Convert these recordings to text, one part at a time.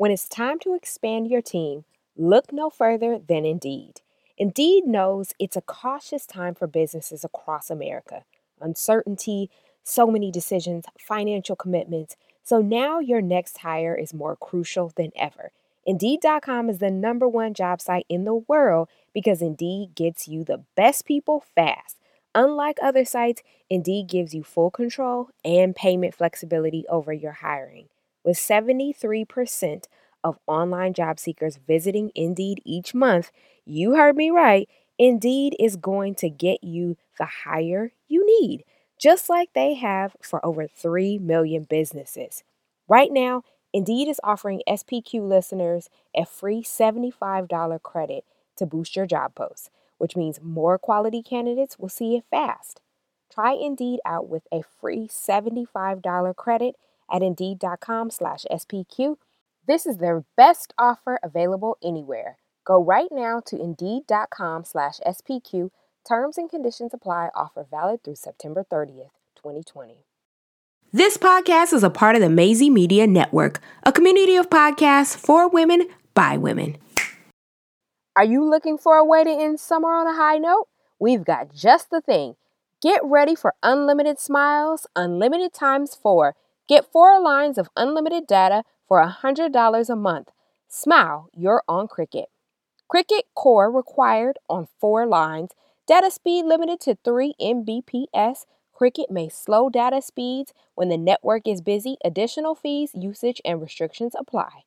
When it's time to expand your team, look no further than Indeed. Indeed knows it's a cautious time for businesses across America. Uncertainty, so many decisions, financial commitments. So now your next hire is more crucial than ever. Indeed.com is the number one job site in the world because Indeed gets you the best people fast. Unlike other sites, Indeed gives you full control and payment flexibility over your hiring. With 73% of online job seekers visiting Indeed each month, you heard me right. Indeed is going to get you the hire you need, just like they have for over 3 million businesses. Right now, Indeed is offering SPQ listeners a free $75 credit to boost your job posts, which means more quality candidates will see it fast. Try Indeed out with a free $75 credit at Indeed.com slash SPQ. This is their best offer available anywhere. Go right now to Indeed.com slash SPQ. Terms and conditions apply. Offer valid through September 30th, 2020. This podcast is a part of the Maisie Media Network, a community of podcasts for women by women. Are you looking for a way to end summer on a high note? We've got just the thing. Get ready for unlimited smiles, unlimited times four. Get four lines of unlimited data for $100 a month. Smile, you're on Cricket. Cricket Core required on four lines. Data speed limited to 3 Mbps. Cricket may slow data speeds when the network is busy. Additional fees, usage, and restrictions apply.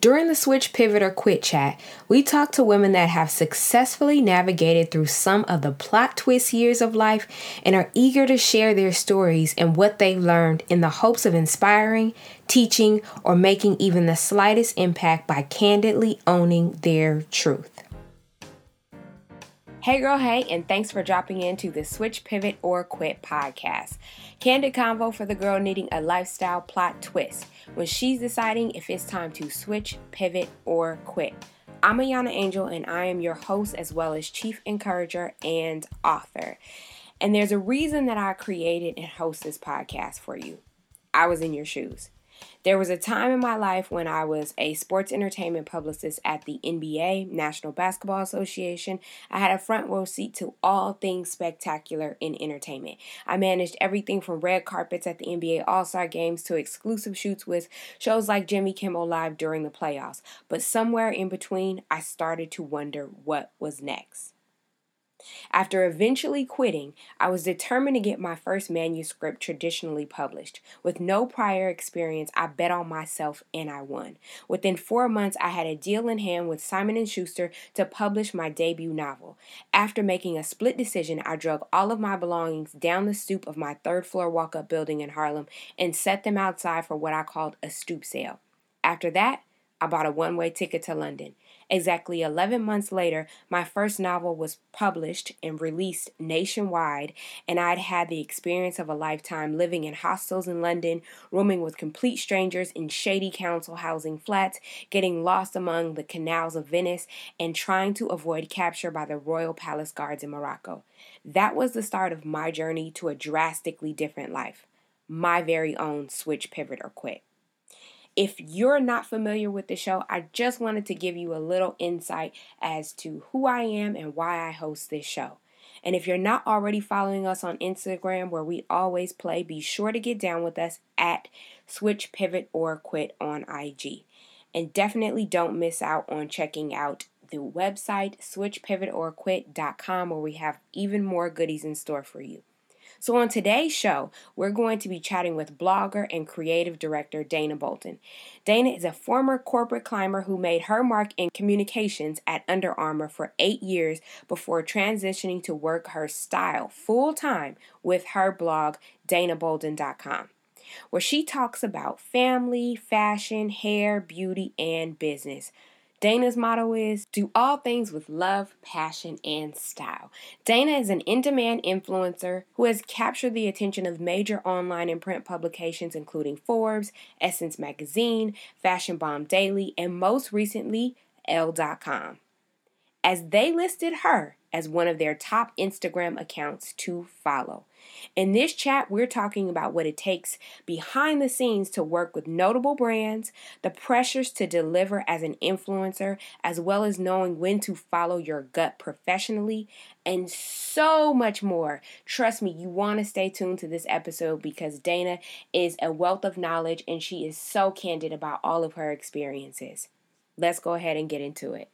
During the Switch, Pivot, or Quit chat, we talk to women that have successfully navigated through some of the plot twist years of life and are eager to share their stories and what they've learned in the hopes of inspiring, teaching, or making even the slightest impact by candidly owning their truth. Hey, girl, hey, and thanks for dropping into the Switch, Pivot, or Quit podcast. Candid convo for the girl needing a lifestyle plot twist when she's deciding if it's time to switch, pivot, or quit. I'm Ahyiana Angel, and I am your host as well as chief encourager and author. And there's a reason that I created and host this podcast for you. I was in your shoes. There was a time in my life when I was a sports entertainment publicist at the NBA, National Basketball Association. I had a front row seat to all things spectacular in entertainment. I managed everything from red carpets at the NBA All Star games to exclusive shoots with shows like Jimmy Kimmel Live during the playoffs. But somewhere in between, I started to wonder what was next. After eventually quitting, I was determined to get my first manuscript traditionally published. With no prior experience, I bet on myself and I won. Within 4 months, I had a deal in hand with Simon & Schuster to publish my debut novel. After making a split decision, I drug all of my belongings down the stoop of my third floor walk-up building in Harlem and set them outside for what I called a stoop sale. After that, I bought a one-way ticket to London. Exactly 11 months later, my first novel was published and released nationwide, and I'd had the experience of a lifetime living in hostels in London, rooming with complete strangers in shady council housing flats, getting lost among the canals of Venice, and trying to avoid capture by the Royal Palace Guards in Morocco. That was the start of my journey to a drastically different life. My very own switch, pivot, or quit. If you're not familiar with the show, I just wanted to give you a little insight as to who I am and why I host this show. And if you're not already following us on Instagram, where we always play, be sure to get down with us at Switch, Pivot, or Quit on IG. And definitely don't miss out on checking out the website switchpivotorquit.com, where we have even more goodies in store for you. So, on today's show, we're going to be chatting with blogger and creative director Dayna Bolden. Dayna is a former corporate climber who made her mark in communications at Under Armour for eight years before transitioning to work her style full time with her blog, daynabolden.com where she talks about family, fashion, hair, beauty, and business. Dayna's motto is do all things with love, passion, and style. Dayna is an in demand influencer who has captured the attention of major online and print publications, including Forbes, Essence Magazine, Fashion Bomb Daily, and most recently, Elle.com. As they listed her as one of their top Instagram accounts to follow. In this chat, we're talking about what it takes behind the scenes to work with notable brands, the pressures to deliver as an influencer, as well as knowing when to follow your gut professionally, and so much more. Trust me, you want to stay tuned to this episode because Dayna is a wealth of knowledge and she is so candid about all of her experiences. Let's go ahead and get into it.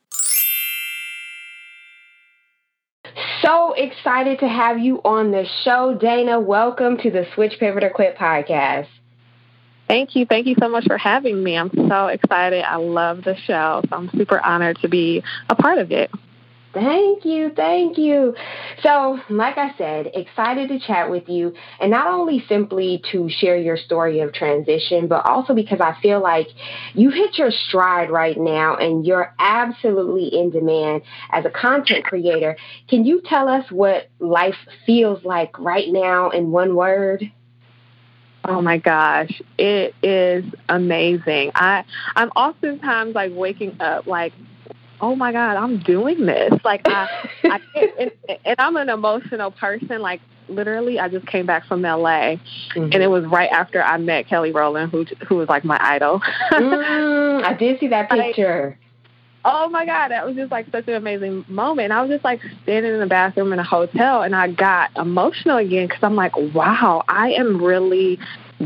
So excited to have you on the show, Dayna. Welcome to the Switch Pivot or Quit podcast. Thank you. Thank you so much for having me. I'm so excited. I love the show. So I'm super honored to be a part of it. Thank you, thank you. So, like I said, excited to chat with you, and not only simply to share your story of transition, but also because I feel like you hit your stride right now and you're absolutely in demand as a content creator. Can you tell us what life feels like right now in one word? Oh my gosh, it is amazing. I I'm oftentimes like waking up like oh my god i'm doing this. Like i, I and, and i'm an emotional person like literally i just came back from la mm-hmm. and it was right after i met kelly rowland who who was like my idol. Mm, i did see that picture. oh my god that was just like such an amazing moment. And i was just like standing in the bathroom in a hotel and i got emotional again because i'm like wow i am really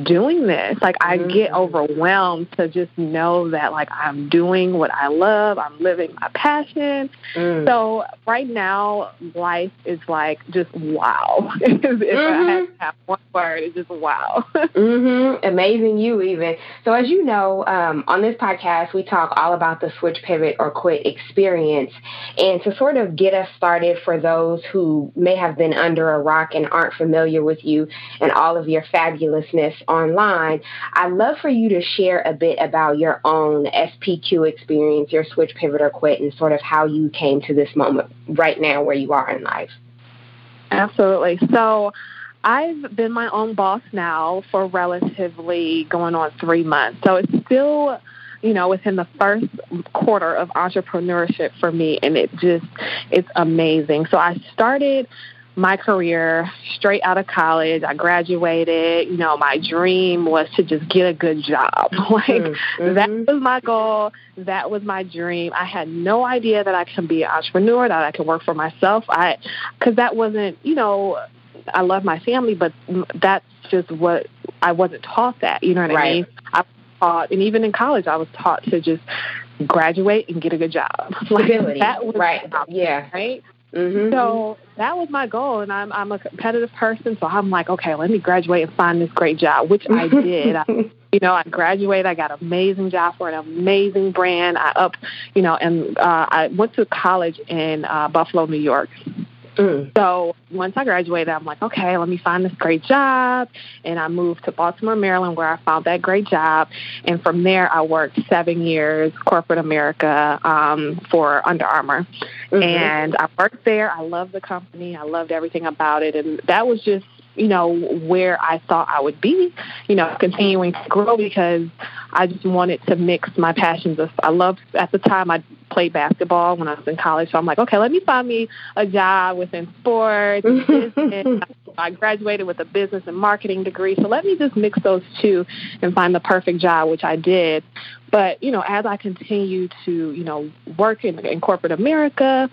doing this. Like I mm-hmm. get overwhelmed to just know that like I'm doing what I love, I'm living my passion. Mm. So right now life is like just wow. if mm-hmm. I had to have one word, it's just wow. mm-hmm. Amazing you even. So as you know, um, on this podcast we talk all about the switch pivot or quit experience. And to sort of get us started for those who may have been under a rock and aren't familiar with you and all of your fabulousness online, I'd love for you to share a bit about your own SPQ experience, your switch, pivot, or quit, and sort of how you came to this moment right now where you are in life. Absolutely. So, I've been my own boss now for relatively going on three months. So it's still, you know, within the first quarter of entrepreneurship for me, and it just, it's amazing. So I started my career straight out of college. I graduated. You know, my dream was to just get a good job. like mm-hmm. that was my goal. That was my dream. I had no idea that I could be an entrepreneur, that I could work for myself. I, because that wasn't, you know, I love my family, but that's just what I wasn't taught. That you know what right. I mean? I was taught, and even in college, I was taught to just graduate and get a good job. Like, that was right. Yeah. Right. Mm-hmm. So that was my goal, and I'm I'm a competitive person, so I'm like, okay, let me graduate and find this great job, which I did. I, you know, I graduated, I got an amazing job for an amazing brand. I up, you know, and uh, I went to college in uh, Buffalo, New York. Mm. So once I graduated, I'm like, okay, let me find this great job. And I moved to Baltimore, Maryland, where I found that great job. And from there, I worked seven years corporate America um, for Under Armour. Mm-hmm. And I worked there. I loved the company. I loved everything about it. And that was just you know, where I thought I would be, you know, continuing to grow because I just wanted to mix my passions. I loved, at the time, I played basketball when I was in college. So I'm like, okay, let me find me a job within sports. Business. I graduated with a business and marketing degree. So let me just mix those two and find the perfect job, which I did. But, you know, as I continue to, you know, work in, in corporate America,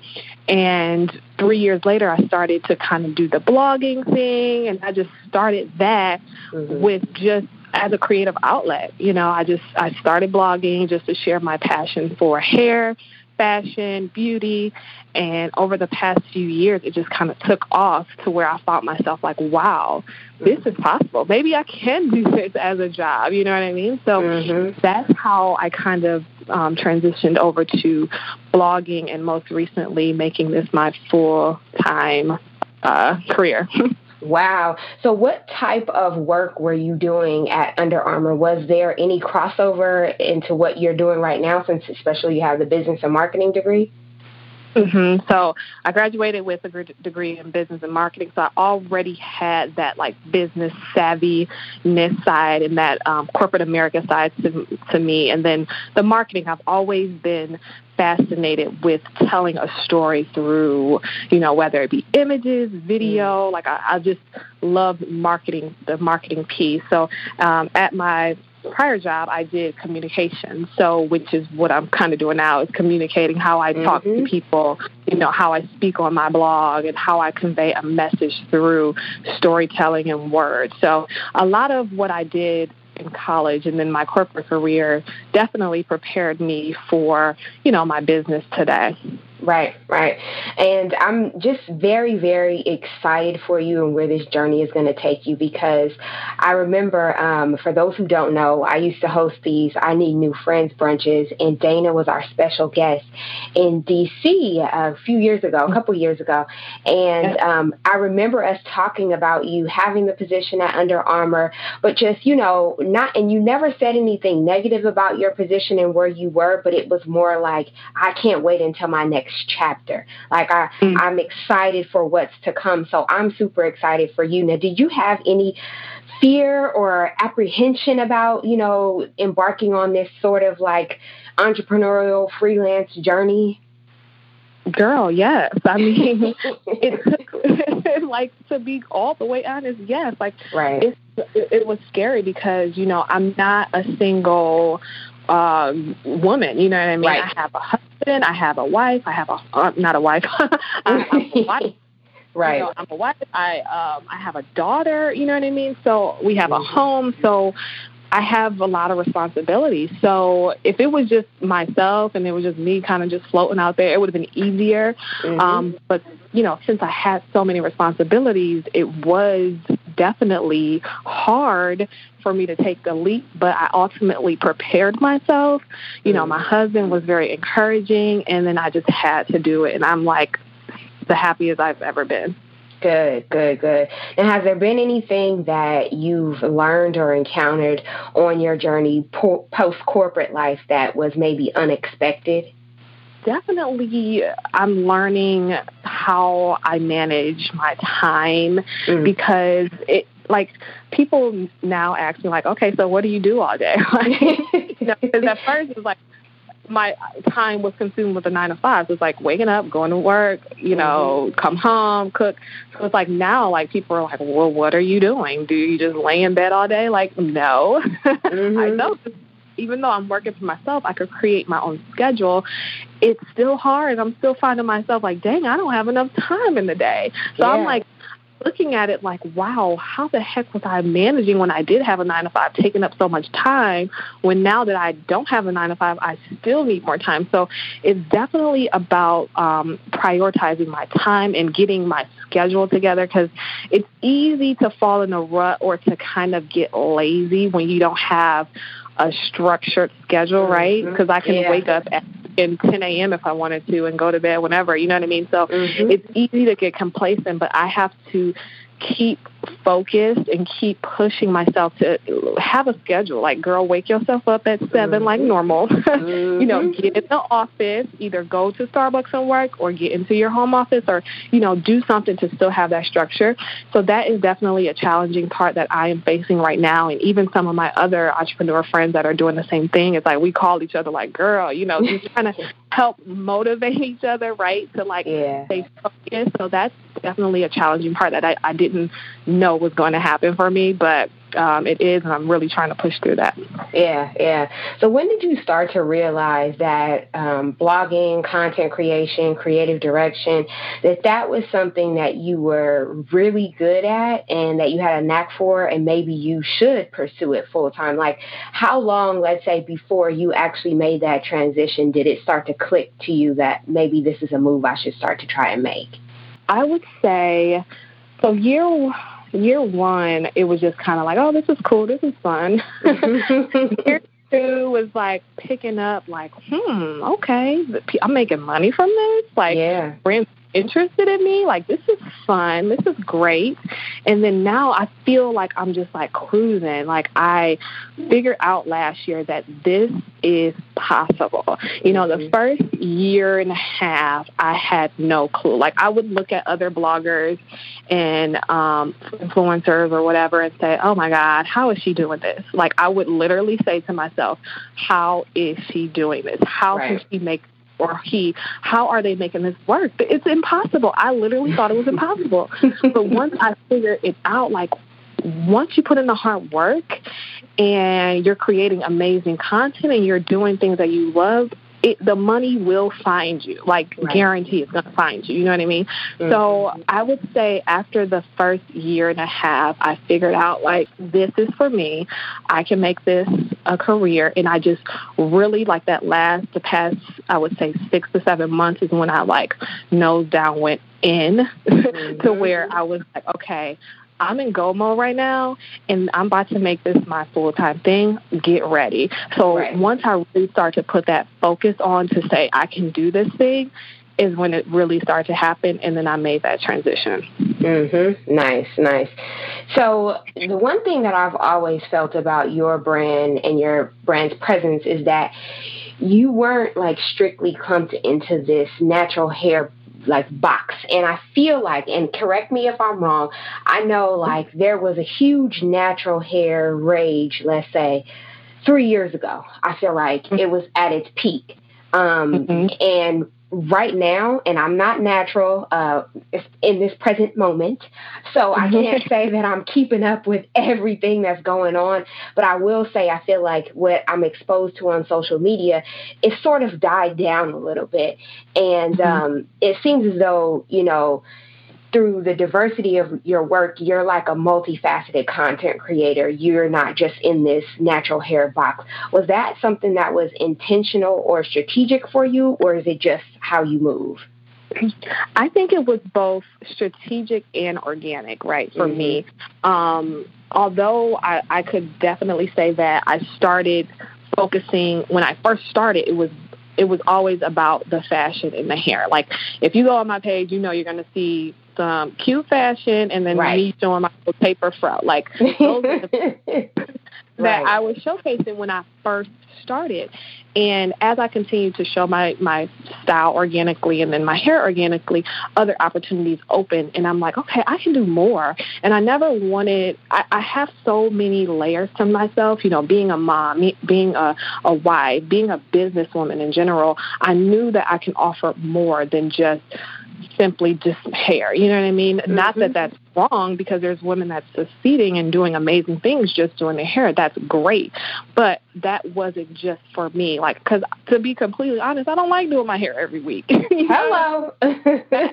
and three years later, I started to kind of do the blogging thing, and I just started that mm-hmm. with just as a creative outlet. You know, I just I started blogging just to share my passion for hair, fashion, beauty, and over the past few years, it just kind of took off to where I found myself like, wow, this is possible. Maybe I can do this as a job. You know what I mean? So mm-hmm. that's how I kind of um, transitioned over to blogging and most recently making this my full time uh, career. Wow. So, what type of work were you doing at Under Armour? Was there any crossover into what you're doing right now, since especially you have the business and marketing degree? Mm-hmm. So I graduated with a degree in business and marketing. So I already had that like business savviness side and that um, corporate America side to, to me. And then the marketing, I've always been fascinated with telling a story through, you know, whether it be images, video. Mm. Like I, I just love marketing, the marketing piece. So um, at my prior job, I did communication. So, which is what I'm kind of doing now is communicating how I mm-hmm. talk to mm-hmm. people, you know, how I speak on my blog and how I convey a message through storytelling and words. So, a lot of what I did in college and then my corporate career definitely prepared me for, you know, my business today. Right, right. And I'm just very, very excited for you and where this journey is going to take you because I remember, um, for those who don't know, I used to host these I Need New Friends brunches, and Dayna was our special guest in DC a few years ago, a couple years ago. And um, I remember us talking about you having the position at Under Armour, but just, you know, not, and you never said anything negative about your position and where you were, but it was more like, I can't wait until my next next chapter. Like I, mm-hmm. I'm excited for what's to come. So I'm super excited for you. Now, do you have any fear or apprehension about, you know, embarking on this sort of like entrepreneurial freelance journey? Girl, yes. I mean, it took, like, to be all the way honest, yes. Like, right. it, it was scary because, you know, I'm not a single uh, woman. You know what I mean? Right. I have a husband. I have a wife. I have a uh, not a wife. I, I'm a wife. Right. You know, I'm a wife. I um I have a daughter. You know what I mean? So we have a mm-hmm. home. So I have a lot of responsibilities. So if it was just myself and it was just me kind of just floating out there, it would have been easier. Mm-hmm. Um, but you know, since I had so many responsibilities, it was definitely hard for me to take the leap, but I ultimately prepared myself. You know, my mm. husband was very encouraging, and then I just had to do it. And I'm like the happiest I've ever been. Good, good, good. And has there been anything that you've learned or encountered on your journey po- post corporate life that was maybe unexpected? Definitely I'm learning how I manage my time mm. because it like people now ask me like, okay, so what do you do all day? like, you know, because at first it was like my time was consumed with the nine to five. So it's like waking up, going to work, you know, mm-hmm. come home, cook. So it's like now, like people are like, well, what are you doing? Do you just lay in bed all day? Like, no, mm-hmm. I don't even though I'm working for myself, I could create my own schedule. It's still hard. I'm still finding myself like, dang, I don't have enough time in the day. So yeah. I'm like, looking at it like, wow, how the heck was I managing when I did have a nine to five, taking up so much time? When now that I don't have a nine to five, I still need more time. So it's definitely about um, prioritizing my time and getting my schedule together because it's easy to fall in a rut or to kind of get lazy when you don't have a structured schedule, right? Because mm-hmm. I can yeah. wake up at in 10 a.m. if I wanted to and go to bed whenever. You know what I mean? So mm-hmm. it's easy to get complacent, but I have to keep focused and keep pushing myself to have a schedule. Like, girl, wake yourself up at 7 mm-hmm. like normal. mm-hmm. You know, mm-hmm. get in the office, either go to Starbucks and work or get into your home office or, you know, do something to still have that structure. So that is definitely a challenging part that I am facing right now. And even some of my other entrepreneur friends that are doing the same thing, it's like we call each other like, girl, you know, just trying to help motivate each other, right? To like yeah. stay focused. So that's definitely a challenging part that I, I didn't know was going to happen for me, but um, it is, and I'm really trying to push through that. Yeah, yeah. So when did you start to realize that um, blogging, content creation, creative direction, that that was something that you were really good at and that you had a knack for, and maybe you should pursue it full time? Like, how long, let's say, before you actually made that transition, did it start to click to you that maybe this is a move I should start to try and make? I would say so. Year year one, it was just kind of like, oh, this is cool, this is fun. year two was like picking up, like, hmm, okay, I'm making money from this. Like, yeah. Interested in me. Like, this is fun. This is great. And then now I feel like I'm just like cruising. Like, I figured out last year that this is possible. You know, the mm-hmm. first year and a half, I had no clue. Like, I would look at other bloggers and um, influencers or whatever and say, oh my God, how is she doing this? Like, I would literally say to myself, how is she doing this? How right. can she make or he, how are they making this work? It's impossible. I literally thought it was impossible. but once I figured it out, like once you put in the hard work and you're creating amazing content and you're doing things that you love, it, the money will find you. Like right. guarantee it's going to find you. You know what I mean? Mm-hmm. So I would say after the first year and a half, I figured out like this is for me. I can make this a career, and I just really like that last the past I would say six to seven months is when I like nose down went in mm-hmm. to where I was like, okay, I'm in go mode right now and I'm about to make this my full time thing. Get ready. So right. once I really start to put that focus on to say I can do this thing is when it really started to happen and then I made that transition. Mhm. Nice, nice. So the one thing that I've always felt about your brand and your brand's presence is that you weren't like strictly clumped into this natural hair like box. And I feel like, and correct me if I'm wrong, I know like there was a huge natural hair rage, let's say, three years ago. I feel like mm-hmm. it was at its peak. Um, mm-hmm. And right now, and I'm not natural uh, in this present moment, so I can't say that I'm keeping up with everything that's going on. But I will say I feel like what I'm exposed to on social media, is sort of died down a little bit, and mm-hmm. um, it seems as though you know through the diversity of your work, you're like a multifaceted content creator. You're not just in this natural hair box. Was that something that was intentional or strategic for you, or is it just how you move? I think it was both strategic and organic, right, for mm-hmm. me. Um, although I, I could definitely say that I started focusing when I first started, it was it was always about the fashion and the hair. Like if you go on my page, you know you're going to see some cute fashion and then right. me showing my paper fro. Like those are the that right. I was showcasing when I first started. And as I continue to show my, my style organically and then my hair organically, other opportunities open. And I'm like, okay, I can do more. And I never wanted, I, I have so many layers to myself, you know, being a mom, being a, a wife, being a businesswoman in general. I knew that I can offer more than just simply just hair. You know what I mean? Mm-hmm. Not that that's wrong because there's women that's succeeding and doing amazing things just doing their hair. That's great. But that wasn't just for me. Like, because to be completely honest, I don't like doing my hair every week. Hello.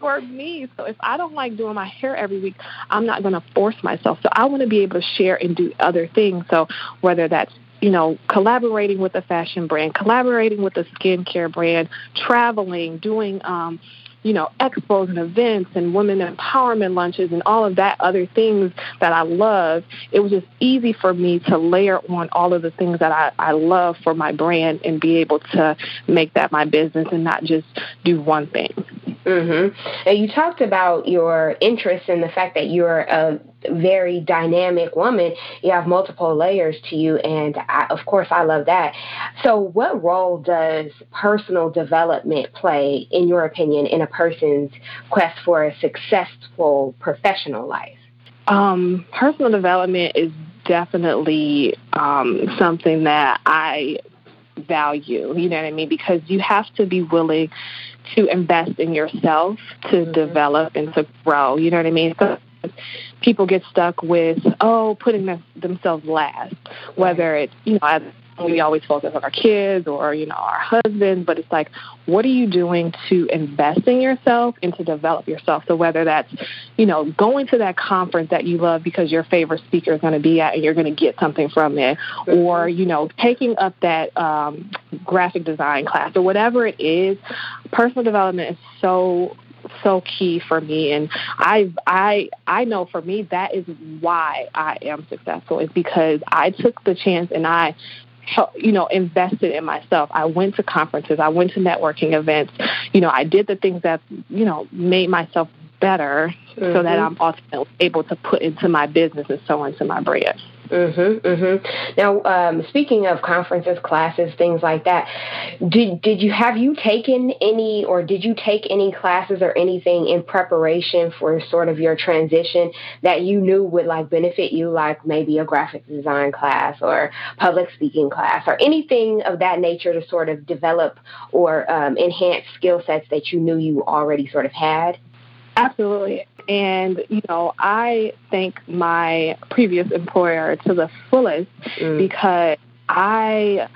for me. So if I don't like doing my hair every week, I'm not going to force myself. So I want to be able to share and do other things. So whether that's you know, collaborating with a fashion brand, collaborating with a skincare brand, traveling, doing um, you know, expos and events and women empowerment lunches and all of that other things that I love, it was just easy for me to layer on all of the things that I, I love for my brand and be able to make that my business and not just do one thing. Mm-hmm. And you talked about your interest in the fact that you're a very dynamic woman. You have multiple layers to you, and I, of course, I love that. So, what role does personal development play, in your opinion, in a person's quest for a successful professional life? Um, personal development is definitely um, something that I value. You know what I mean? Because you have to be willing to invest in yourself to mm-hmm. develop and to grow. You know what I mean? So people get stuck with oh putting them, themselves last, whether it's you know we always focus on our kids or you know our husbands but it's like what are you doing to invest in yourself and to develop yourself? So whether that's you know going to that conference that you love because your favorite speaker is going to be at and you're going to get something from it or you know taking up that um, graphic design class or whatever it is personal development is so so key for me. And I I I know for me that is why I am successful is because I took the chance and I you know, invested in myself. I went to conferences, I went to networking events. You know, I did the things that, you know, made myself better mm-hmm. so that mm-hmm. I'm ultimately able to put into my business and so into my brand. Mhm, mhm. Now, um, speaking of conferences, classes, things like that, did did you have you taken any, or did you take any classes or anything in preparation for sort of your transition that you knew would like benefit you, like maybe a graphic design class or public speaking class or anything of that nature to sort of develop or um, enhance skill sets that you knew you already sort of had? Absolutely. And, you know, I thank my previous employer to the fullest mm. because I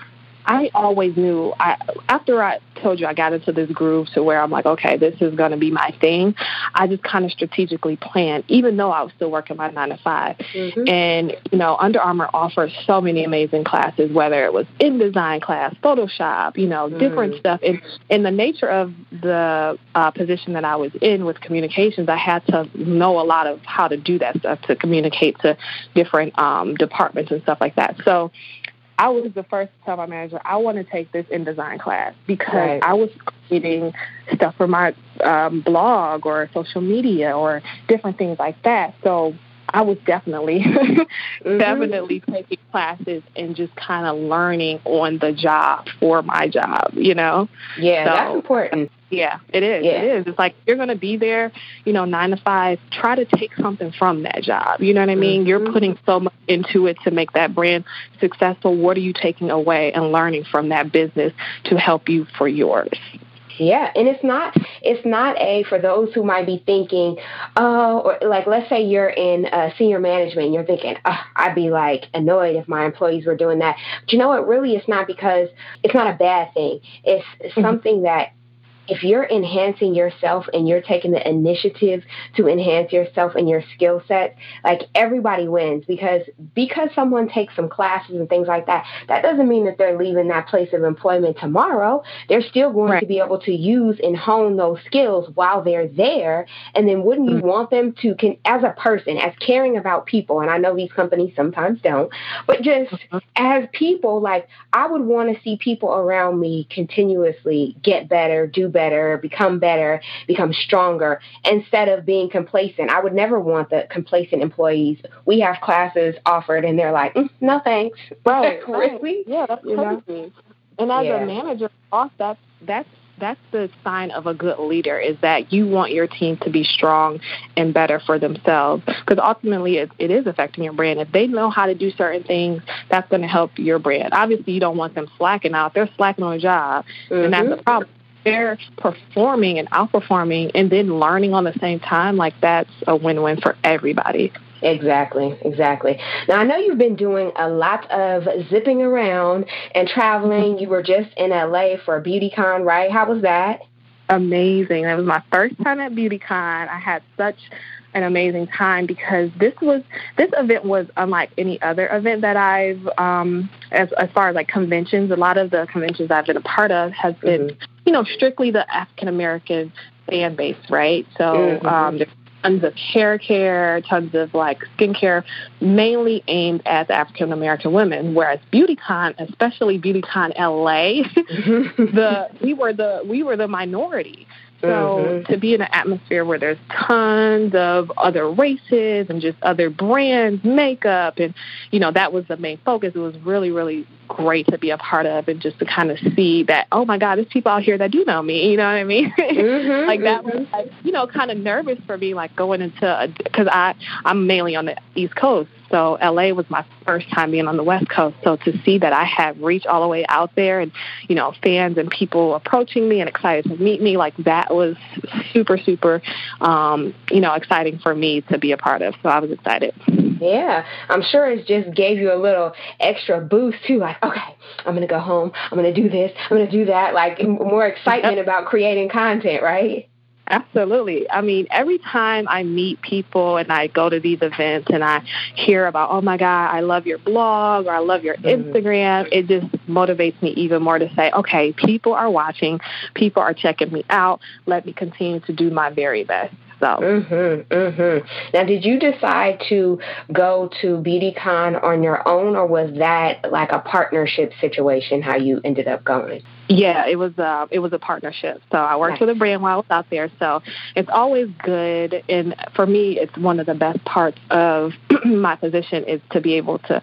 I always knew I after I told you I got into this groove to where I'm like, okay, this is going to be my thing. I just kind of strategically planned, even though I was still working my nine to 5 mm-hmm. And you know, Under Armour offers so many amazing classes, whether it was InDesign class, Photoshop, you know, mm. different stuff. And in the nature of the uh, position that I was in with communications, I had to know a lot of how to do that stuff to communicate to different um, departments and stuff like that. So I was the first to tell my manager I want to take this InDesign class because right. I was creating stuff for my um, blog or social media or different things like that. So I was definitely mm-hmm. definitely taking classes and just kind of learning on the job for my job, you know. Yeah, so, that's important. Yeah, it is. Yeah. It is. It's like you're going to be there, you know, nine to five. Try to take something from that job. You know what I mean? Mm-hmm. You're putting so much into it to make that brand successful. What are you taking away and learning from that business to help you for yours? Yeah, and it's not it's not a for those who might be thinking, oh, uh, like let's say you're in uh, senior management, and you're thinking, oh, I'd be like annoyed if my employees were doing that. But you know what? Really, it's not because it's not a bad thing. It's mm-hmm. something that if you're enhancing yourself and you're taking the initiative to enhance yourself and your skill set, like everybody wins because because someone takes some classes and things like that, that doesn't mean that they're leaving that place of employment tomorrow. They're still going right. to be able to use and hone those skills while they're there. And then wouldn't you mm-hmm. want them to can as a person, as caring about people, and I know these companies sometimes don't, but just mm-hmm. as people, like I would want to see people around me continuously get better, do better, become better, become stronger instead of being complacent. I would never want the complacent employees. We have classes offered and they're like, mm, no thanks. Right. really? Yeah, that's you crazy. Know? And as yeah. a manager, boss, that's that's that's the sign of a good leader is that you want your team to be strong and better for themselves because ultimately it, it is affecting your brand if they know how to do certain things that's going to help your brand obviously you don't want them slacking out they're slacking on a job mm-hmm. and that's a problem they're performing and outperforming and then learning on the same time, like that's a win win for everybody. Exactly, exactly. Now I know you've been doing a lot of zipping around and traveling. You were just in LA for BeautyCon, right? How was that? Amazing. That was my first time at BeautyCon. I had such an amazing time because this was this event was unlike any other event that I've um as as far as like conventions a lot of the conventions I've been a part of has been mm-hmm. you know strictly the African American fan base right so mm-hmm. um there's tons of hair care tons of like skincare mainly aimed at African American women whereas BeautyCon especially BeautyCon LA the we were the we were the minority so mm-hmm. to be in an atmosphere where there's tons of other races and just other brands, makeup, and you know that was the main focus. It was really, really great to be a part of, and just to kind of see that oh my God, there's people out here that do know me. You know what I mean? Mm-hmm, like that mm-hmm. was like you know kind of nervous for me, like going into because I I'm mainly on the East Coast, so LA was my first time being on the West Coast. So to see that I had reached all the way out there and, you know, fans and people approaching me and excited to meet me, like that was super, super, um, you know, exciting for me to be a part of. So I was excited. Yeah, I'm sure it just gave you a little extra boost too. Like, okay, I'm gonna go home. I'm gonna do this. I'm gonna do that. Like more excitement about creating content, right? Absolutely. I mean, every time I meet people and I go to these events and I hear about, oh my God, I love your blog or I love your mm-hmm. Instagram, it just motivates me even more to say, okay, people are watching, people are checking me out. Let me continue to do my very best. So, mm-hmm, mm-hmm. now, did you decide to go to BeautyCon on your own, or was that like a partnership situation? How you ended up going? Yeah, it was a uh, it was a partnership. So I worked nice. with a brand while I was out there. So it's always good, and for me, it's one of the best parts of my position is to be able to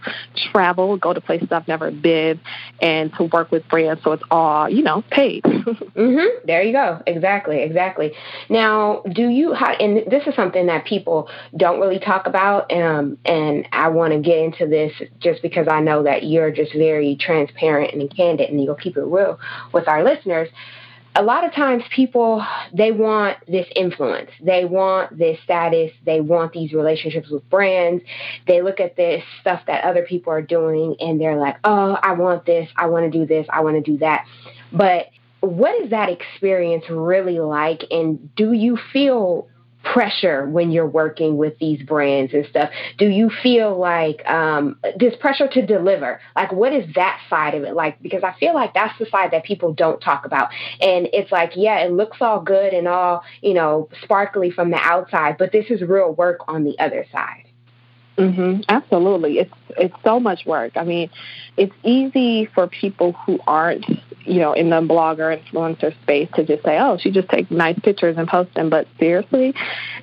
travel, go to places I've never been, and to work with brands. So it's all you know paid. mhm. There you go. Exactly. Exactly. Now, do you? How, and this is something that people don't really talk about, um, and I want to get into this just because I know that you're just very transparent and candid, and you'll keep it real with our listeners, a lot of times people they want this influence. They want this status. They want these relationships with brands they look at this stuff that other people are doing and they're like oh i want this. I want to do this. I want to do that. But what is that experience really like? And do you feel pressure when you're working with these brands and stuff? Do you feel like um, this pressure to deliver? Like, what is that side of it like? Because I feel like that's the side that people don't talk about. And it's like, yeah, it looks all good and all, you know, sparkly from the outside, but this is real work on the other side. Mm-hmm. Absolutely, it's it's so much work. I mean, it's easy for people who aren't you know, in the blogger influencer space to just say, oh, she just takes nice pictures and posts them. But seriously,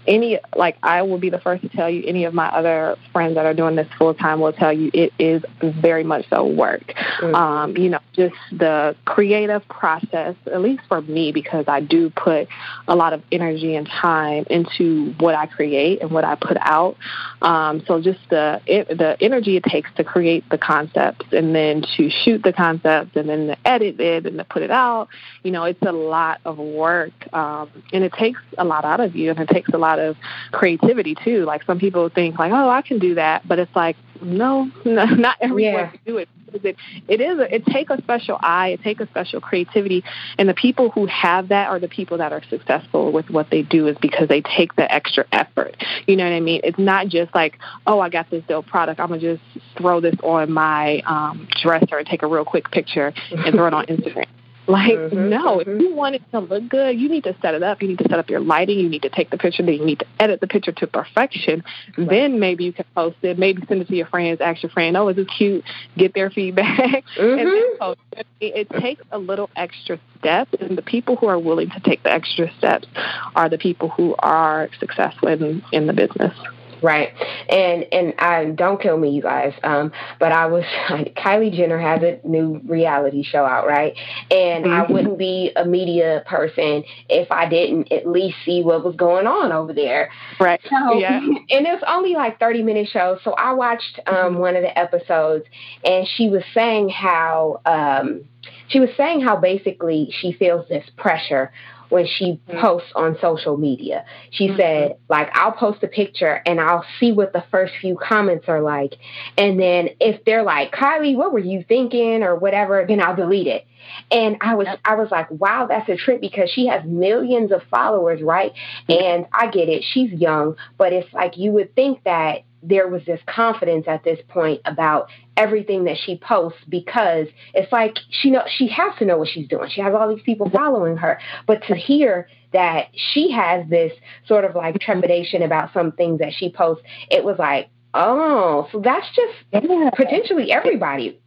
any, like, I will be the first to tell you, any of my other friends that are doing this full time will tell you it is very much so work. Mm-hmm. Um, you know, just the creative process, at least for me, because I do put a lot of energy and time into what I create and what I put out. Um, so just the, it, the energy it takes to create the concepts and then to shoot the concepts and then to edit it and to put it out. You know, it's a lot of work, um, and it takes a lot out of you, and it takes a lot of creativity too. Like some people think, like, oh, I can do that, but it's like, no, no not everyone yeah. can do it. It, it is a, it take a special eye, it take a special creativity, and the people who have that are the people that are successful with what they do is because they take the extra effort. You know what I mean? It's not just like, oh, I got this dope product, I'm gonna just throw this on my um, dresser and take a real quick picture and throw it on Instagram. Like, mm-hmm, no, mm-hmm. if you want it to look good, you need to set it up. You need to set up your lighting. You need to take the picture. Then you need to edit the picture to perfection. Right. Then maybe you can post it. Maybe send it to your friends. Ask your friend, oh, is this cute? Get their feedback. Mm-hmm. and then mm-hmm. post it. It, it takes a little extra step. And the people who are willing to take the extra steps are the people who are successful in, in the business. Right. And and I don't kill me, you guys. Um, but I was Kylie Jenner has a new reality show out, right? And mm-hmm. I wouldn't be a media person if I didn't at least see what was going on over there. Right. So yeah. and it's only like thirty minute show. So I watched um mm-hmm. one of the episodes and she was saying how um she was saying how basically she feels this pressure when she mm-hmm. posts on social media. She mm-hmm. said, like, I'll post a picture and I'll see what the first few comments are like. And then if they're like, Kylie, what were you thinking or whatever, then I'll delete it. And I was I was like, wow, that's a trip because she has millions of followers, right? And I get it, she's young, but it's like you would think that there was this confidence at this point about everything that she posts because it's like she know she has to know what she's doing. She has all these people following her, but to hear that she has this sort of like trepidation about some things that she posts, it was like, oh, so that's just yeah. potentially everybody.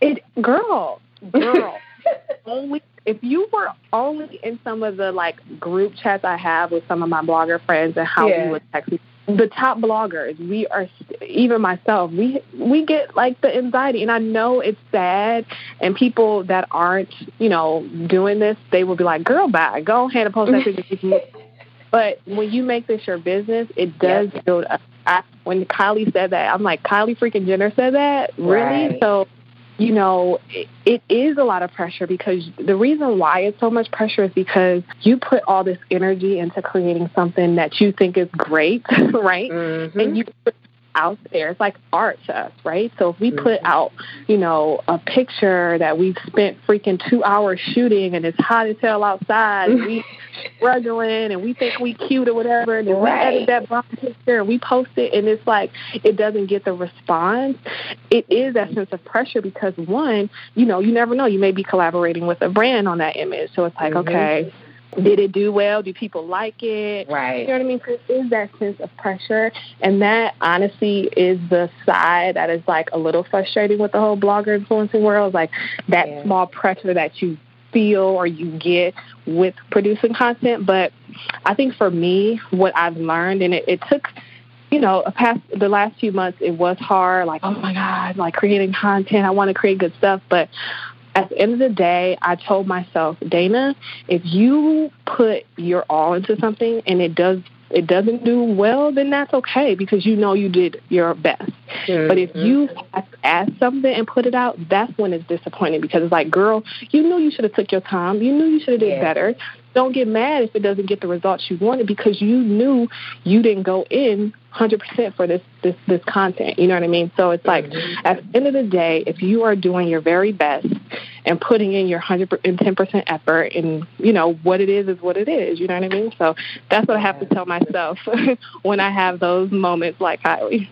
It girl, girl. only if you were only in some of the like group chats I have with some of my blogger friends and how yeah. we would text the top bloggers we are even myself we we get like the anxiety. And i know it's sad and people that aren't you know doing this they will be like girl bye. Go ahead and post that picture but when you make this your business it does yes. build up. I, when kylie said that i'm like kylie freaking jenner said that? Really? Right. so you know, it, it is a lot of pressure because the reason why it's so much pressure is because you put all this energy into creating something that you think is great, right? Mm-hmm. And you out there. It's like art to us, right? So if we put mm-hmm. out, you know, a picture that we've spent freaking two hours shooting and it's hot as hell outside and we struggling and we think we cute or whatever and then right. we edit that bomb picture and we post it and it's like it doesn't get the response. It is that sense of pressure because one, you know, you never know. You may be collaborating with a brand on that image. So it's like, mm-hmm. okay, did it do well? Do people like it? Right. You know what I mean? So it is that sense of pressure. And that honestly is the side that is like a little frustrating with the whole blogger influencing world. Like that yeah. small pressure that you feel or you get with producing content. But I think for me, what I've learned, and it, it took you know, past the last few months, it was hard. Like, oh my God, like creating content. I want to create good stuff, but at the end of the day, I told myself, Dayna, if you put your all into something and it does it doesn't do well, then that's okay because you know you did your best. Mm-hmm. But if you add something and put it out, that's when it's disappointing because it's like, girl, you knew you should have took your time. You knew you should have did yeah. better. Don't get mad if it doesn't get the results you wanted because you knew you didn't go in 100% for this this this content. You know what I mean? So it's like mm-hmm. at the end of the day, if you are doing your very best and putting in your 110% effort and you know what it is is what it is, you know what I mean? So that's what I have to tell myself when I have those moments like Kylie.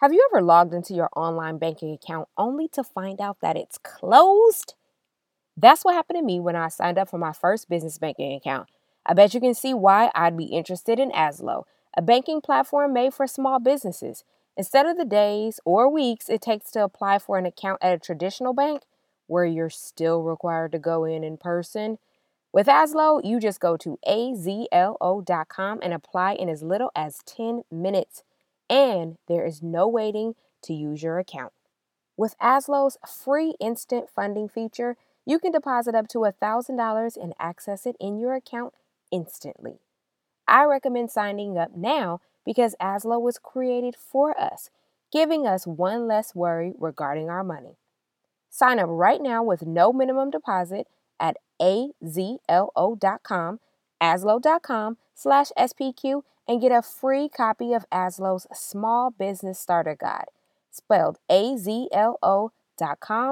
Have you ever logged into your online banking account only to find out that it's closed? That's what happened to me when I signed up for my first business banking account. I bet you can see why I'd be interested in Azlo, a banking platform made for small businesses. Instead of the days or weeks it takes to apply for an account at a traditional bank, where you're still required to go in in person, with Azlo, you just go to azlo.com and apply in as little as 10 minutes. And there is no waiting to use your account. With Azlo's free instant funding feature, you can deposit up to $1,000 and access it in your account instantly. I recommend signing up now because Azlo was created for us, giving us one less worry regarding our money. Sign up right now with no minimum deposit at azlo.com, azlo.com slash SPQ, and get a free copy of Azlo's Small Business Starter Guide, spelled azlo.com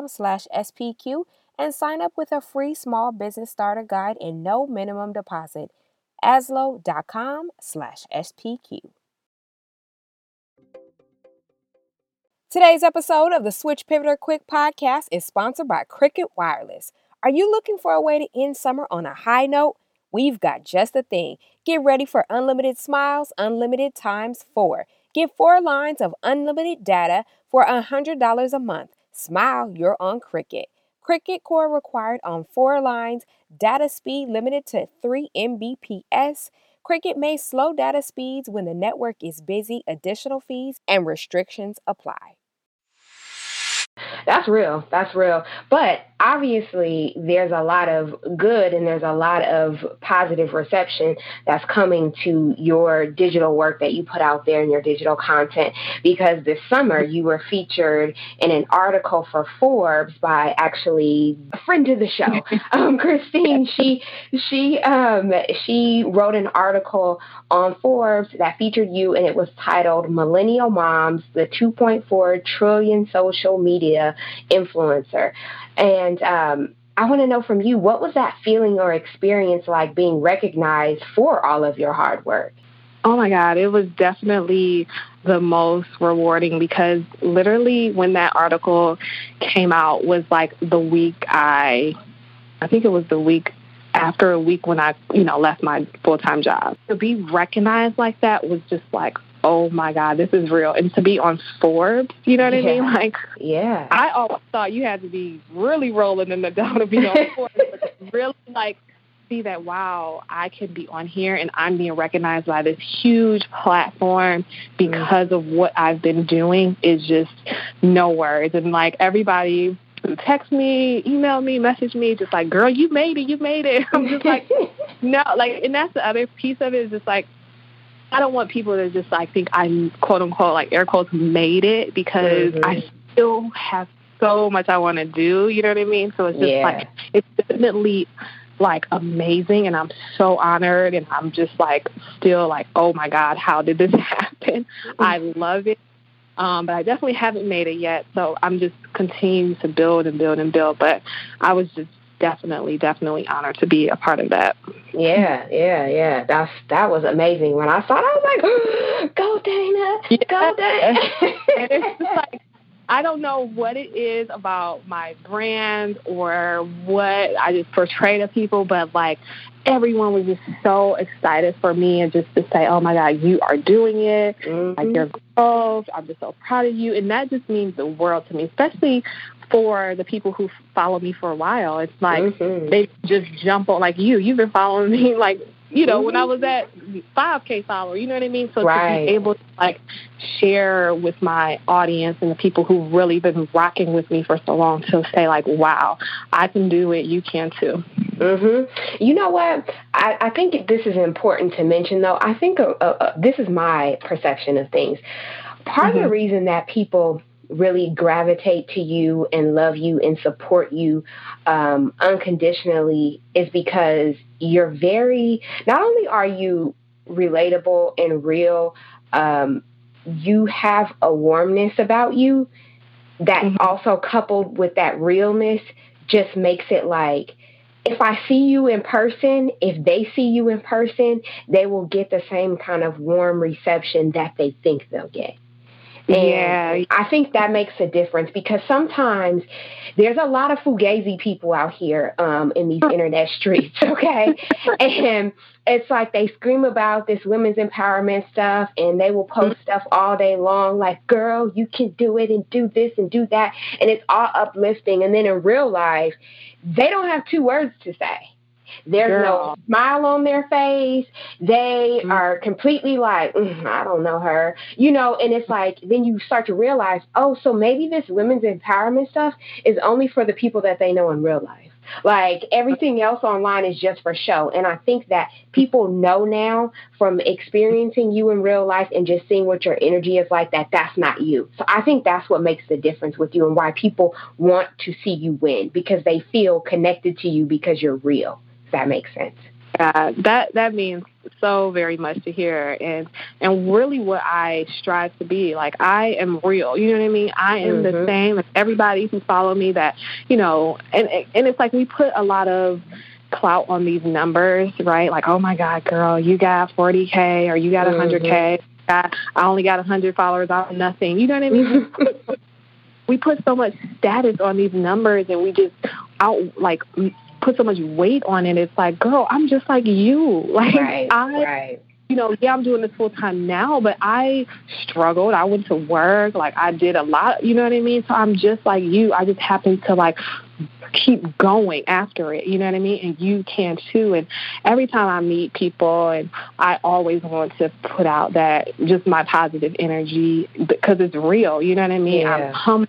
slash SPQ, and sign up with a free small business starter guide and no minimum deposit. Azlo.com slash SPQ. Today's episode of the Switch Pivot or Quit podcast is sponsored by Cricket Wireless. Are you looking for a way to end summer on a high note? We've got just the thing. Get ready for unlimited smiles, unlimited times four. Get four lines of unlimited data for $100 a month. Smile, you're on Cricket. Cricket core required on four lines, data speed limited to 3 Mbps. Cricket may slow data speeds when the network is busy. Additional fees and restrictions apply. That's real. That's real. But obviously, there's a lot of good and there's a lot of positive reception that's coming to your digital work that you put out there in your digital content. Because this summer, you were featured in an article for Forbes by actually a friend of the show, um, Christine. She she um, she wrote an article on Forbes that featured you, and it was titled "Millennial Moms: The 2.4 Trillion Social Media influencer. And um, I want to know from you, what was that feeling or experience like being recognized for all of your hard work? Oh my God, it was definitely the most rewarding because literally when that article came out was like the week I, I think it was the week after a week when I, you know, left my full time job. To be recognized like that was just like, oh my God, this is real. And to be on Forbes, you know what yeah. I mean? Like, yeah. I always thought you had to be really rolling in the dough to be on Forbes. really, like, see that, wow, I can be on here and I'm being recognized by this huge platform because mm. of what I've been doing is just no words. And like, everybody text me, email me, message me, just like, girl, you made it, you made it. I'm just like, no, like, and that's the other piece of it is just like, I don't want people to just like think I'm quote unquote like air quotes made it because mm-hmm. I still have so much I want to do. You know what I mean? So it's just yeah. like it's definitely like amazing and I'm so honored and I'm just like still like, oh my God, how did this happen? Mm-hmm. I love it. Um, but I definitely haven't made it yet. So I'm just continuing to build and build and build. But I was just definitely, definitely honored to be a part of that. Yeah, yeah, yeah. That's that was amazing. When I saw it, I was like, "Go Dayna, yeah. go Dayna!" and it's just like I don't know what it is about my brand or what I just portray to people, but like everyone was just so excited for me and just to say, oh my God, you are doing it. Mm-hmm. Like your growth. I'm just so proud of you. And that just means the world to me, especially for the people who follow me for a while. It's like mm-hmm. they just jump on, like you. You've been following me like you know, mm-hmm. when I was at 5K follower, you know what I mean? So right. to be able to like share with my audience and the people who've really been rocking with me for so long to say like, wow, I can do it, you can too. Mhm. You know what? I, I think this is important to mention though. I think uh, uh, this is my perception of things. Part mm-hmm. of the mm-hmm. reason that people really gravitate to you and love you and support you um, unconditionally is because you're very, not only are you relatable and real, um, you have a warmness about you that mm-hmm. also coupled with that realness just makes it like if I see you in person, if they see you in person, they will get the same kind of warm reception that they think they'll get. And yeah. I think that makes a difference because sometimes there's a lot of fugazi people out here um, in these internet streets, okay? and it's like they scream about this women's empowerment stuff and they will post mm-hmm. stuff all day long like, girl, you can do it and do this and do that. And it's all uplifting. And then in real life, they don't have two words to say. There's Girl. no smile on their face. They mm-hmm. are completely like, mm, I don't know her, you know, and it's like, then you start to realize, oh, so maybe this women's empowerment stuff is only for the people that they know in real life. Like everything else online is just for show. And I think that people know now from experiencing you in real life and just seeing what your energy is like that that's not you. So I think that's what makes the difference with you and why people want to see you win because they feel connected to you because you're real that makes sense. Uh, that that means so very much to hear, and and really what I strive to be. Like I am real. You know what I mean? I am mm-hmm. the same as everybody who follow me. That you know, and and it's like we put a lot of clout on these numbers, right? Like, oh my God, girl, you got 40K or you got a 100K. Mm-hmm. I only got a 100 followers. I'm nothing. You know what I mean? we put so much status on these numbers and we just out like put so much weight on it. It's like, girl, I'm just like you. Like right, I right. you know, yeah, I'm doing this full time now, but I struggled. I went to work, like I did a lot, you know what I mean? So I'm just like you. I just happen to like keep going after it, you know what I mean? And you can too. And every time I meet people, and I always want to put out that just my positive energy because it's real, you know what I mean? Yeah. I'm humble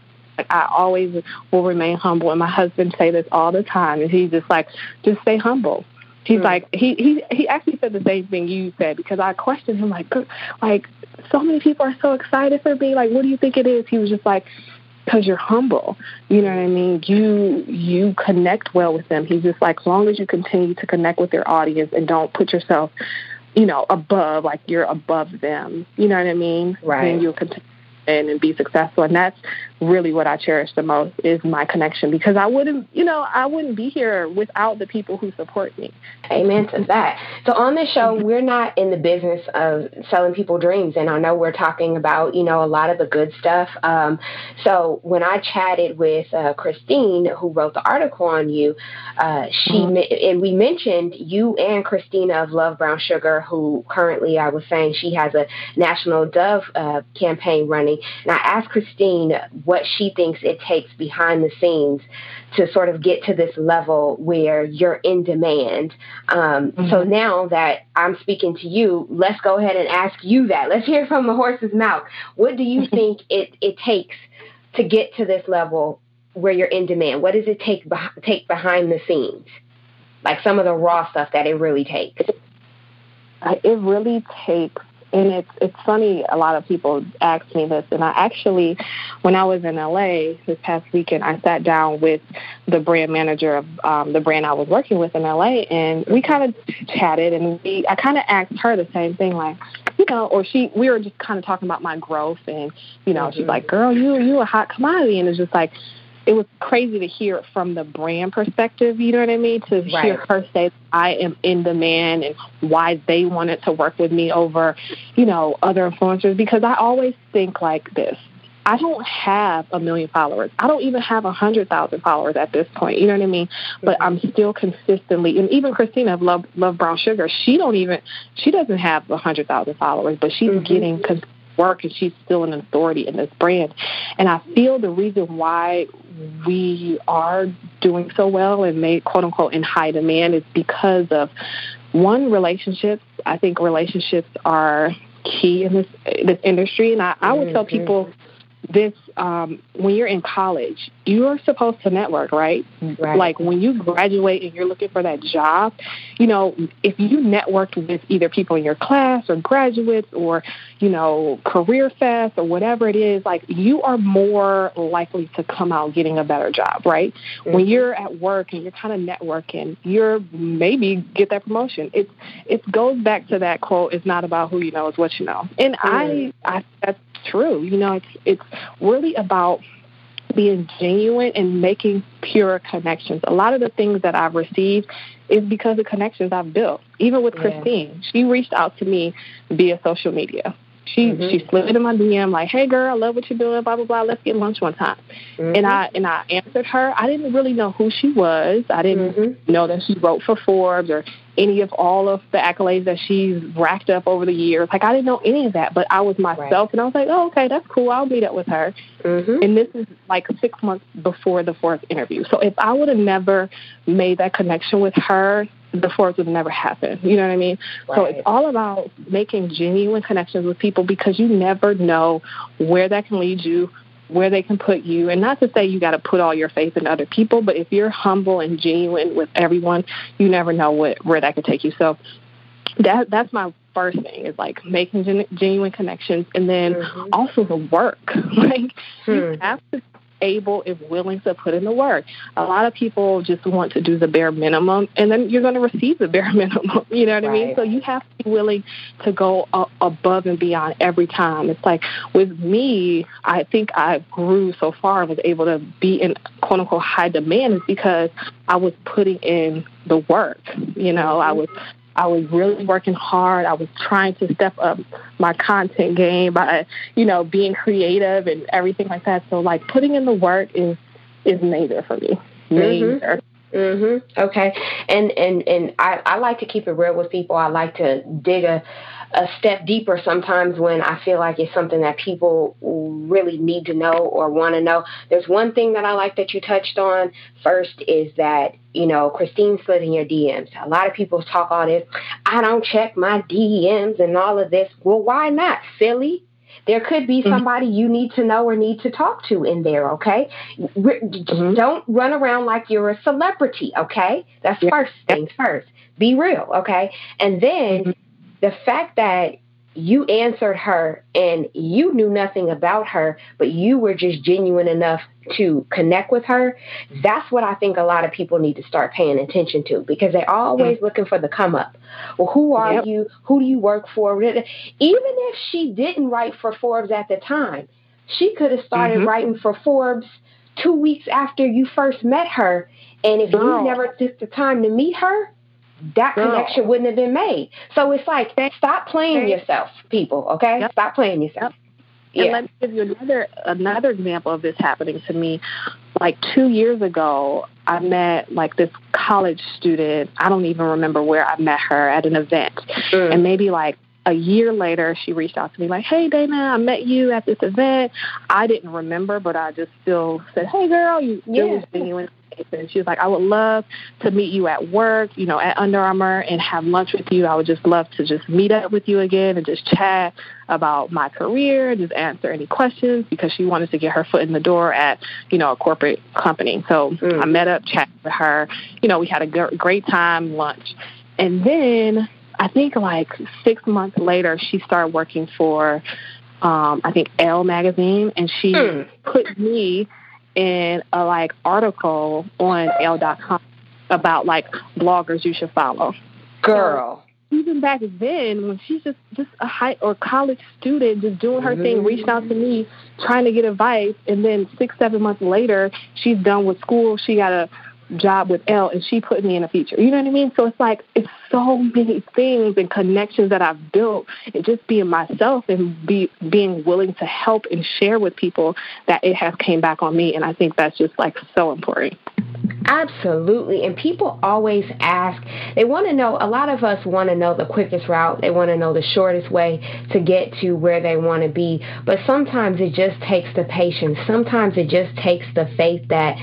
I always will remain humble, and my husband say this all the time, and he's just like, just stay humble. He's mm. like he he he actually said the same thing you said because I questioned him like like so many people are so excited for me like what do you think it is? He was just like because you're humble. You know what I mean? You you connect well with them. He's just like as long as you continue to connect with your audience and don't put yourself, you know, above like you're above them. You know what I mean? Right. And you'll continue and be successful. And that's really what I cherish the most is my connection because I wouldn't, you know, I wouldn't be here without the people who support me. Amen to that. So on this show, we're not in the business of selling people dreams, and I know we're talking about, you know, a lot of the good stuff. Um, so when I chatted with uh, Christine, who wrote the article on you, uh, she mm-hmm. and we mentioned you and Christina of Love Brown Sugar, who currently I was saying she has a national Dove uh, campaign running, and I asked Christine what she thinks it takes behind the scenes to sort of get to this level where you're in demand. Um, mm-hmm. So now that I'm speaking to you, let's go ahead and ask you that. Let's hear from the horse's mouth. What do you think it, it takes to get to this level where you're in demand? What does it take take behind the scenes? Like some of the raw stuff that it really takes. It really takes and it's it's funny. A lot of people ask me this, and I actually, when I was in LA this past weekend, I sat down with the brand manager of um, the brand I was working with in LA, and we kind of chatted, and we I kind of asked her the same thing, like, you know, or she we were just kind of talking about my growth, and you know, mm-hmm. she's like, girl, you you a hot commodity, and it's just like it was crazy to hear it from the brand perspective, you know what I mean? To right. hear her say I am in demand and why they wanted to work with me over, you know, other influencers because I always think like this. I don't have a million followers. I don't even have a hundred thousand followers at this point. You know what I mean? But I'm still consistently, and even Christina of Love Love Brown Sugar, she don't even she doesn't have a hundred thousand followers, but she's mm-hmm. getting work and she's still an authority in this brand. And I feel the reason why we are doing so well and made quote unquote in high demand is because of one relationships. I think relationships are key in this this industry, and I, I would tell people this um, when you're in college, you're supposed to network, right? right? Like when you graduate and you're looking for that job, you know, if you networked with either people in your class or graduates or, you know, career fest or whatever it is, like you are more likely to come out getting a better job, right? Mm-hmm. When you're at work and you're kind of networking, you're maybe get that promotion. It it goes back to that quote, it's not about who you know, it's what you know. And mm-hmm. I I that's true. You know, it's it's really about being genuine and making pure connections. A lot of the things that I've received is because of connections I've built. Even with yeah. Christine, she reached out to me via social media. She mm-hmm. she slid in my DM like, "Hey girl, I love what you're doing. Blah blah blah. Let's get lunch one time." Mm-hmm. And I and I answered her. I didn't really know who she was. I didn't mm-hmm. know that she wrote for Forbes or any of all of the accolades that she's racked up over the years. Like I didn't know any of that, but I was myself, right. and I was like, "Oh, okay, that's cool. I'll meet up with her." Mm-hmm. And this is like six months before the Forbes interview. So if I would have never made that connection with her, the Forbes would never happen. You know what I mean? Right. So it's all about making genuine connections with people because you never know where that can lead you, where they can put you. And not to say you got to put all your faith in other people, but if you're humble and genuine with everyone, you never know what, where that can take you. So that that's my first thing is like making gen- genuine connections and then mm-hmm. also the work like hmm. you have to able if willing to put in the work. A lot of people just want to do the bare minimum, and then you're going to receive the bare minimum. You know what right. I mean? So you have to be willing to go a- above and beyond every time. It's like with me, I think I grew so far and was able to be in quote unquote high demand is because I was putting in the work. You know, I mm-hmm. was I was really working hard. I was trying to step up my content game by, you know, being creative and everything like that. So like putting in the work is is major for me. Major. Mm-hmm. Mhm. Okay. And and and I I like to keep it real with people. I like to dig a a step deeper sometimes when I feel like it's something that people really need to know or want to know. There's one thing that I like that you touched on first is that, you know, Christine slid in your DMs. A lot of people talk all this, I don't check my DMs and all of this. Well, why not, silly? There could be mm-hmm. somebody mm-hmm. you need to know or need to talk to in there, okay? Mm-hmm. Don't run around like you're a celebrity, okay? That's yeah. first things first. Be real, okay? And then mm-hmm the fact that you answered her and you knew nothing about her, but you were just genuine enough to connect with her, that's what I think a lot of people need to start paying attention to because they're always mm-hmm. looking for the come up. Well, who are yep. you? Who do you work for? Even if she didn't write for Forbes at the time, she could have started mm-hmm. writing for Forbes two weeks after you first met her. And if you never took the time to meet her, that Girl. connection wouldn't have been made. So it's like stop playing yourself, people. Okay, yep. stop playing yourself. Yep. Yeah. And let me give you another another example of this happening to me. Like two years ago, I met like this college student. I don't even remember where I met her at an event, mm. and maybe like a year later, she reached out to me like, "Hey, Dayna, I met you at this event. I didn't remember, but I just still said, "Hey, girl, you yeah. it was genuine." And she was like, I would love to meet you at work, you know, at Under Armour and have lunch with you. I would just love to just meet up with you again and just chat about my career, just answer any questions because she wanted to get her foot in the door at, you know, a corporate company. So mm. I met up, chatted with her. You know, we had a great time, lunch. And then I think like six months later, she started working for, um, I think Elle magazine, and she mm. put me in a like article on Elle.com about like bloggers you should follow. Girl. So, even back then, when she's just just a high or college student, just doing her mm-hmm. thing, reached out to me, trying to get advice, and then six, seven months later, she's done with school. She got a job with Elle and she put me in a feature. You know what I mean? So it's like it's so many things and connections that I've built and just being myself and be being willing to help and share with people that it has came back on me and I think that's just like so important. Absolutely. And people always ask, they want to know, a lot of us want to know the quickest route. They want to know the shortest way to get to where they want to be. But sometimes it just takes the patience. Sometimes it just takes the faith that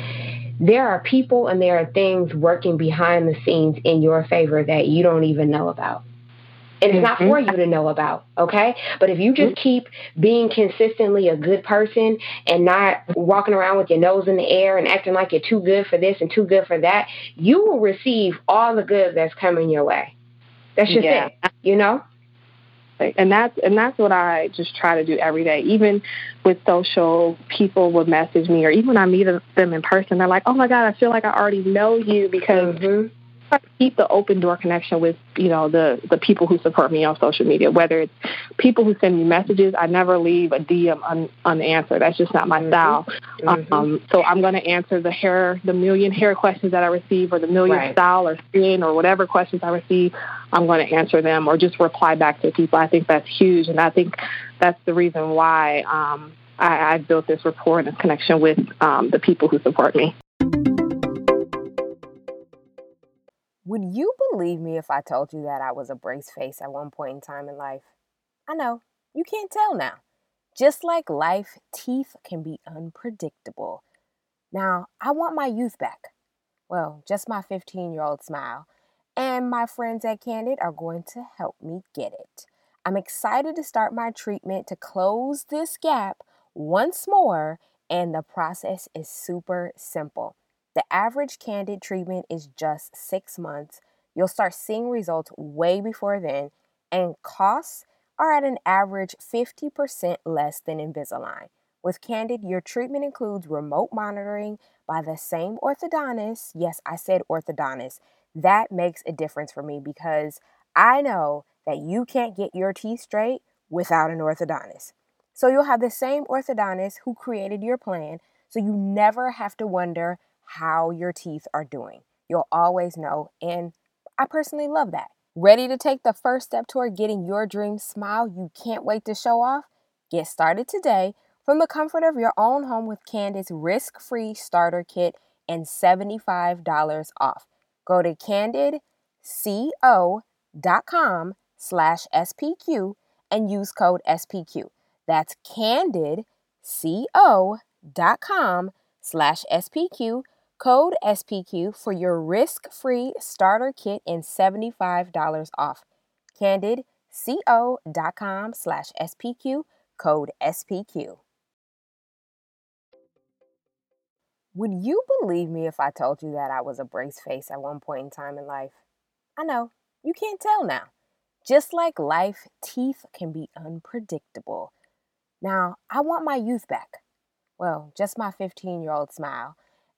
there are people and there are things working behind the scenes in your favor that you don't even know about. And it's not mm-hmm. for you to know about, okay? But if you just mm-hmm. keep being consistently a good person and not walking around with your nose in the air and acting like you're too good for this and too good for that, you will receive all the good that's coming your way. That's just yeah. it, you know? And that's and that's what I just try to do every day. Even with social, people would message me, or even when I meet them in person, they're like, "Oh my God, I feel like I already know you because mm-hmm try to keep the open door connection with you know the the people who support me on social media. Whether it's people who send me messages, I never leave a DM un, unanswered. That's just not my mm-hmm. style. Mm-hmm. Um, so I'm going to answer the hair, the million hair questions that I receive, or the million right. style or skin or whatever questions I receive. I'm going to answer them or just reply back to people. I think that's huge, and I think that's the reason why um, I, I built this rapport and this connection with um, the people who support me. Would you believe me if I told you that I was a brace face at one point in time in life? I know, you can't tell now. Just like life, teeth can be unpredictable. Now, I want my youth back. Well, just my 15 year old smile. And my friends at Candid are going to help me get it. I'm excited to start my treatment to close this gap once more, and the process is super simple. The average candid treatment is just six months. You'll start seeing results way before then, and costs are at an average 50% less than Invisalign. With Candid, your treatment includes remote monitoring by the same orthodontist. Yes, I said orthodontist. That makes a difference for me because I know that you can't get your teeth straight without an orthodontist. So you'll have the same orthodontist who created your plan, so you never have to wonder how your teeth are doing. You'll always know, and I personally love that. Ready to take the first step toward getting your dream smile you can't wait to show off? Get started today from the comfort of your own home with Candid's risk-free starter kit and $75 off. Go to candidco.com slash SPQ and use code SPQ. That's candidco.com slash SPQ Code SPQ for your risk free starter kit and $75 off. CandidCo.com slash SPQ, code SPQ. Would you believe me if I told you that I was a brace face at one point in time in life? I know, you can't tell now. Just like life, teeth can be unpredictable. Now, I want my youth back. Well, just my 15 year old smile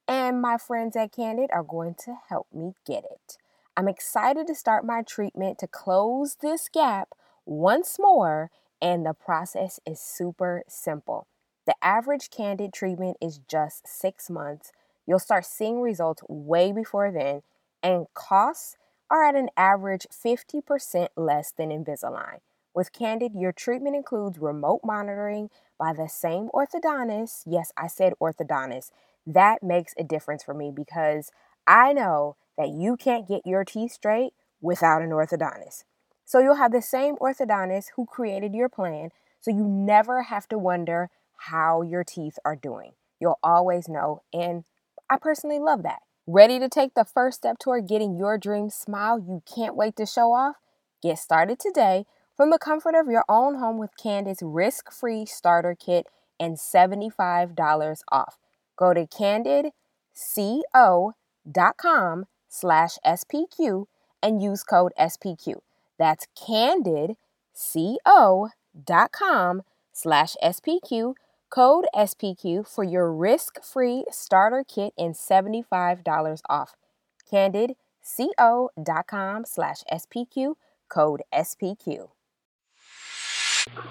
and my friends at Candid are going to help me get it. I'm excited to start my treatment to close this gap once more, and the process is super simple. The average Candid treatment is just six months. You'll start seeing results way before then, and costs are at an average 50% less than Invisalign. With Candid, your treatment includes remote monitoring by the same orthodontist. Yes, I said orthodontist that makes a difference for me because I know that you can't get your teeth straight without an orthodontist. So you'll have the same orthodontist who created your plan, so you never have to wonder how your teeth are doing. You'll always know, and I personally love that. Ready to take the first step toward getting your dream smile you can't wait to show off? Get started today from the comfort of your own home with Candid's risk free starter kit and $75 off. Go to candidco.com slash SPQ and use code SPQ. That's candidco.com slash SPQ, code SPQ for your risk-free starter kit and $75 off. candidco.com slash SPQ, code SPQ.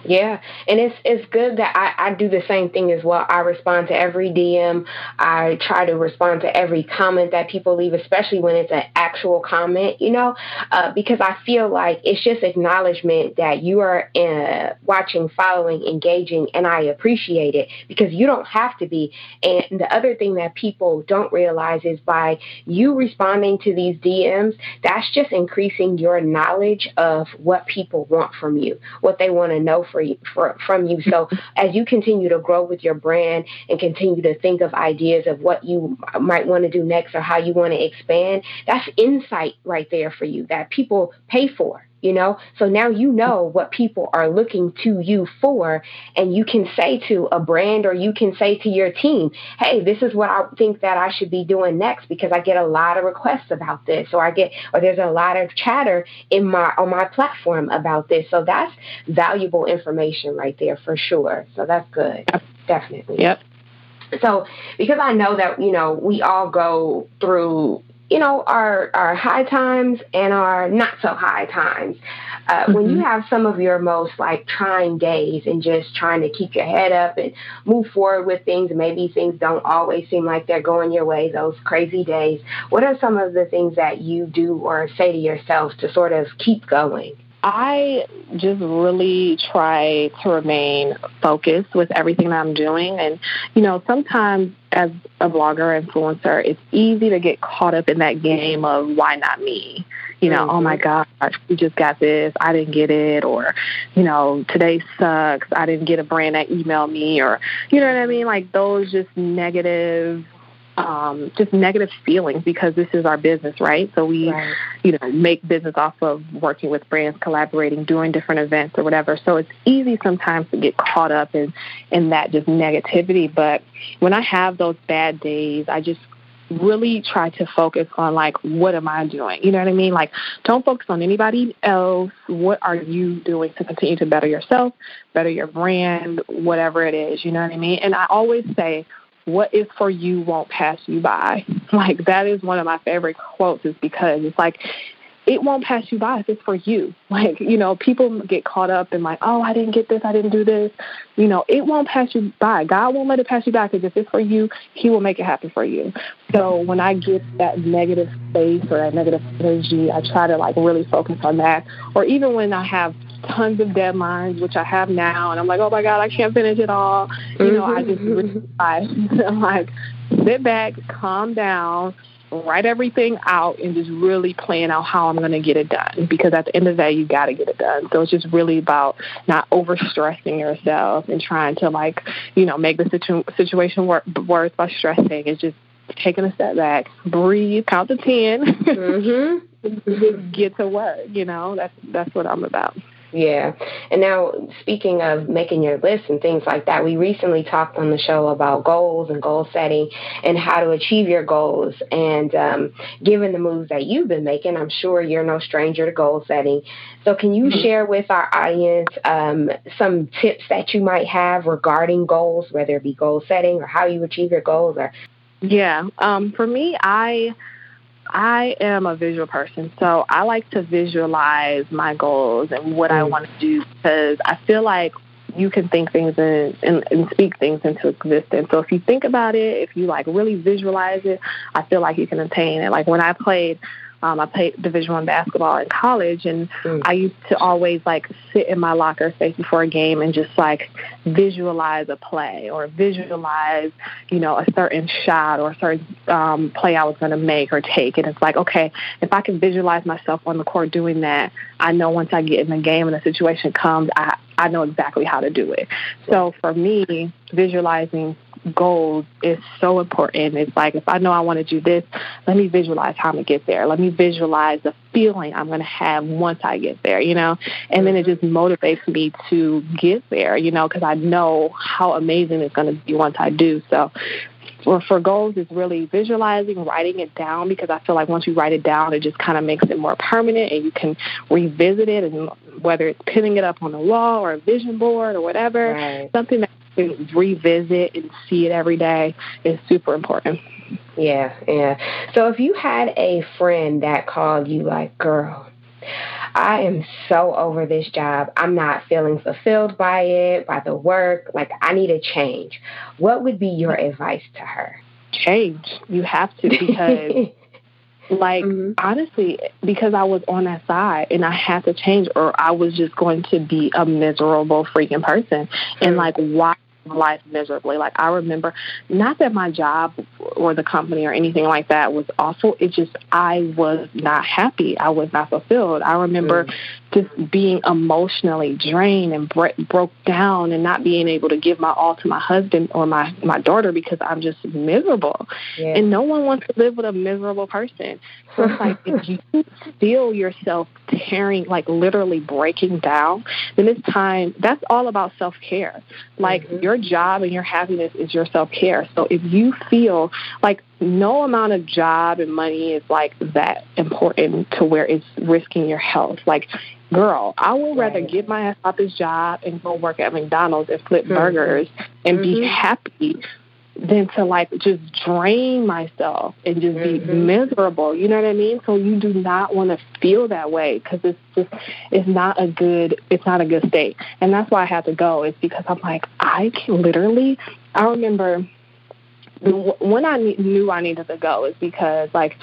Yeah, and it's it's good that I, I do the same thing as well. I respond to every DM. I try to respond to every comment that people leave, especially when it's an actual comment. You know, uh, because I feel like it's just acknowledgement that you are uh, watching, following, engaging, and I appreciate it because you don't have to be. And the other thing that people don't realize is by you responding to these DMs, that's just increasing your knowledge of what people want from you, what they want to know for for, from you. So as you continue to grow with your brand and continue to think of ideas of what you might want to do next or how you want to expand, that's insight right there for you that people pay for you know? So now you know what people are looking to you for and you can say to a brand or you can say to your team hey this is what i think that i should be doing next because i get a lot of requests about this or i get or there's a lot of chatter in my on my platform about this. So that's valuable information right there for sure. So that's good. Definitely. Yep. So because i know that you know we all go through you know, our our high times and our not so high times. Uh, mm-hmm. When you mm-hmm. have some of your most like trying days and just trying to keep your head up and move forward with things, maybe things don't always seem like they're going your way. Those crazy days. What are some of the things that you do or say to yourself to sort of keep going? I just really try to remain focused with everything that I'm doing. And, you know, sometimes as a blogger, influencer, it's easy to get caught up in that game of why not me? You know, mm-hmm. oh my mm-hmm. gosh, we just got this, I didn't get it, or, you know, today sucks, I didn't get a brand that emailed me, or, you know what I mean? Like those just negative um, just negative feelings because this is our business, right? So we, right. you know, make business off of working with brands, collaborating, doing different events or whatever. So it's easy sometimes to get caught up in in that just negativity. But when I have those bad days, I just really try to focus on like what am I doing? You know what I mean? Like don't focus on anybody else. What are you doing to continue to better yourself, better your brand, whatever it is, you know what I mean? And I always say what is for you won't pass you by. Like that is one of my favorite quotes is because it's like it won't pass you by if it's for you. Like, you know, people get caught up in like, oh, I didn't get this, I didn't do this. You know, it won't pass you by. God won't let it pass you by because if it's for you, He will make it happen for you. So when I get that negative space or that negative energy, I try to like really focus on that. Or even when I have tons of deadlines, which I have now, and I'm like, oh my God, I can't finish it all. You know, I just mm-hmm. I, like, sit back, calm down, write everything out, and just really plan out how I'm going to get it done. Because at the end of the day, you got to get it done. So it's just really about not overstressing yourself and trying to like, you know, make the situ- situation work worse by stressing. It's just taking a step back, breathe, count to 10 mm-hmm. get to work. You know, that's that's what I'm about. Yeah. And now, speaking of making your list and things like that, we recently talked on the show about goals and goal setting and how to achieve your goals. And um, given the moves that you've been making, I'm sure you're no stranger to goal setting. So, can you mm-hmm. share with our audience um, some tips that you might have regarding goals, whether it be goal setting or how you achieve your goals? Or yeah, um, for me, I I am a visual person, so I like to visualize my goals and what mm. I want to do because I feel like you can think things in, and, and speak things into existence. So if you think about it, if you like really visualize it, I feel like you can attain it. Like when I played um, I played Division One basketball in college, and mm. I used to always like sit in my locker space before a game and just like visualize a play or visualize, you know, a certain shot or a certain um, play I was going to make or take. And it's like, okay, if I can visualize myself on the court doing that, I know once I get in the game and the situation comes, I I know exactly how to do it. So for me, visualizing goals is so important. It's like if I know I want to do this, let me visualize how I'm gonna get there. Let me visualize the feeling I'm gonna have once I get there, you know? And then it just motivates me to get there, you know, because I know how amazing it's gonna be once I do. So for, for goals is really visualizing, writing it down because I feel like once you write it down, it just kind of makes it more permanent and you can revisit it and whether it's pinning it up on a wall or a vision board or whatever, right. something that you can revisit and see it every day is super important. Yeah, yeah. So if you had a friend that called you like, girl, I am so over this job. I'm not feeling fulfilled by it, by the work. Like, I need a change. What would be your advice to her? Change. You have to because. like mm-hmm. honestly because i was on that side and i had to change or i was just going to be a miserable freaking person mm-hmm. and like why life miserably. Like I remember, not that my job or the company or anything like that was awful. It just I was not happy. I was not fulfilled. I remember mm just being emotionally drained and bre- broke down and not being able to give my all to my husband or my my daughter because I'm just miserable. Yeah. And no one wants to live with a miserable person. So it's like if you feel yourself tearing, like literally breaking down, then it's time. That's all about self care. Like mm-hmm. your job and your happiness is your self care. So if you feel like no amount of job and money is like that important to where it's risking your health. Like girl, I would rather right. get my ass off this job and go work at McDonald's and flip mm-hmm. burgers and mm-hmm. be happy than to like just drain myself and just mm-hmm. be miserable. You know what I mean? So you do not want to feel that way because it's just it's not a good it's not a good state. And that's why I had to go. It's because I'm like I can literally. I remember when I knew I needed to go is because like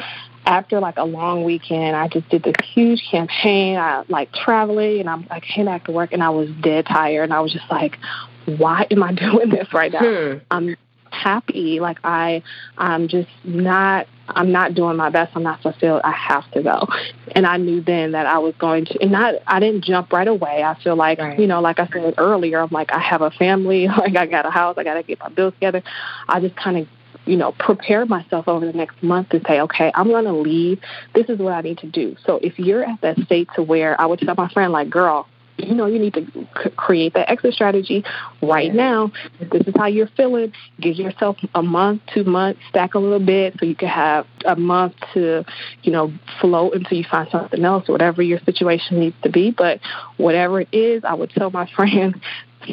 after like a long weekend, I just did this huge campaign. I like traveling and I'm like came back to work and I was dead tired and I was just like, why am I doing this right now? Hmm. I'm happy. Like I, I'm just not. I'm not doing my best. I'm not fulfilled. I have to go. And I knew then that I was going to, and not, I didn't jump right away. I feel like, right. you know, like I said earlier, I'm like, I have a family, like I got a house, I got to get my bills together. I just kind of you know, prepare myself over the next month to say, okay, I'm going to leave. This is what I need to do. So if you're at that state to where I would tell my friend, like, girl, you know, you need to c- create that exit strategy right now. If this is how you're feeling, give yourself a month, two months, stack a little bit so you can have a month to, you know, float until you find something else, whatever your situation needs to be. But whatever it is, I would tell my friend,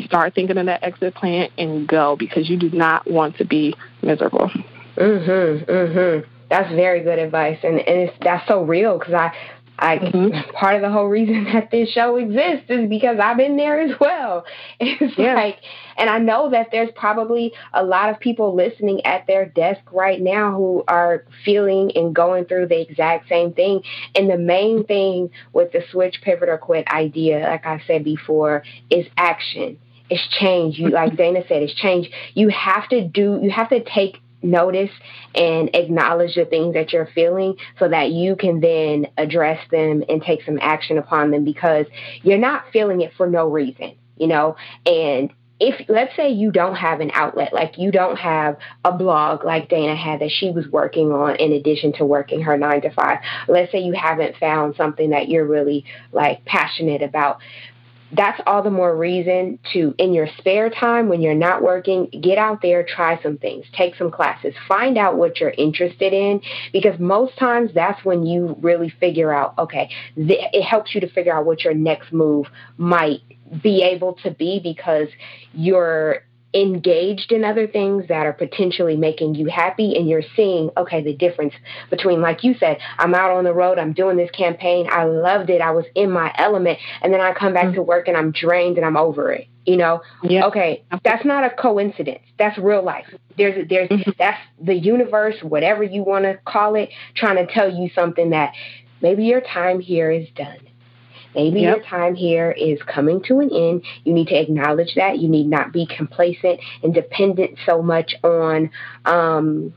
start thinking of that exit plan and go because you do not want to be miserable. Mhm, mhm. That's very good advice, and and it's, that's so real because I. I mm-hmm. part of the whole reason that this show exists is because I've been there as well. It's yeah. like, and I know that there's probably a lot of people listening at their desk right now who are feeling and going through the exact same thing. And the main thing with the switch, pivot, or quit idea, like I said before, is action it's change. You like Dayna said, it's change. You have to do. You have to take notice and acknowledge the things that you're feeling so that you can then address them and take some action upon them because you're not feeling it for no reason, you know? And if let's say you don't have an outlet, like you don't have a blog like Dayna had that she was working on in addition to working her nine to five, let's say you haven't found something that you're really like passionate about, that's all the more reason to, in your spare time when you're not working, get out there, try some things, take some classes, find out what you're interested in, because most times that's when you really figure out, okay, th- it helps you to figure out what your next move might be able to be because you're engaged in other things that are potentially making you happy and you're seeing okay the difference between like you said i'm out on the road i'm doing this campaign i loved it i was in my element and then i come back mm-hmm. to work and i'm drained and i'm over it you know yeah. okay that's not a coincidence that's real life there's there's mm-hmm. that's the universe whatever you want to call it trying to tell you something that maybe your time here is done Maybe yep. your time here is coming to an end. You need to acknowledge that. You need not be complacent and dependent so much on um,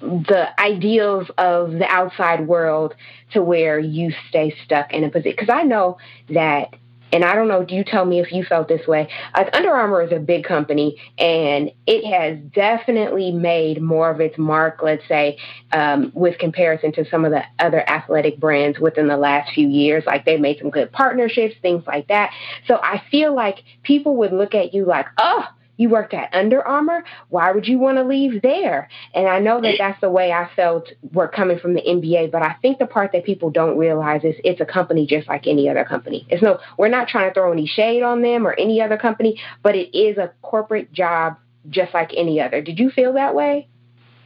the ideals of the outside world to where you stay stuck in a position. Because I know that and I don't know, do you tell me if you felt this way? Like Under Armour is a big company and it has definitely made more of its mark, let's say, um, with comparison to some of the other athletic brands within the last few years. Like they've made some good partnerships, things like that. So I feel like people would look at you like, oh, you worked at Under Armour. Why would you want to leave there? And I know that that's the way I felt We're coming from the NBA, but I think the part that people don't realize is it's a company just like any other company. It's no, we're not trying to throw any shade on them or any other company, but it is a corporate job just like any other. Did you feel that way?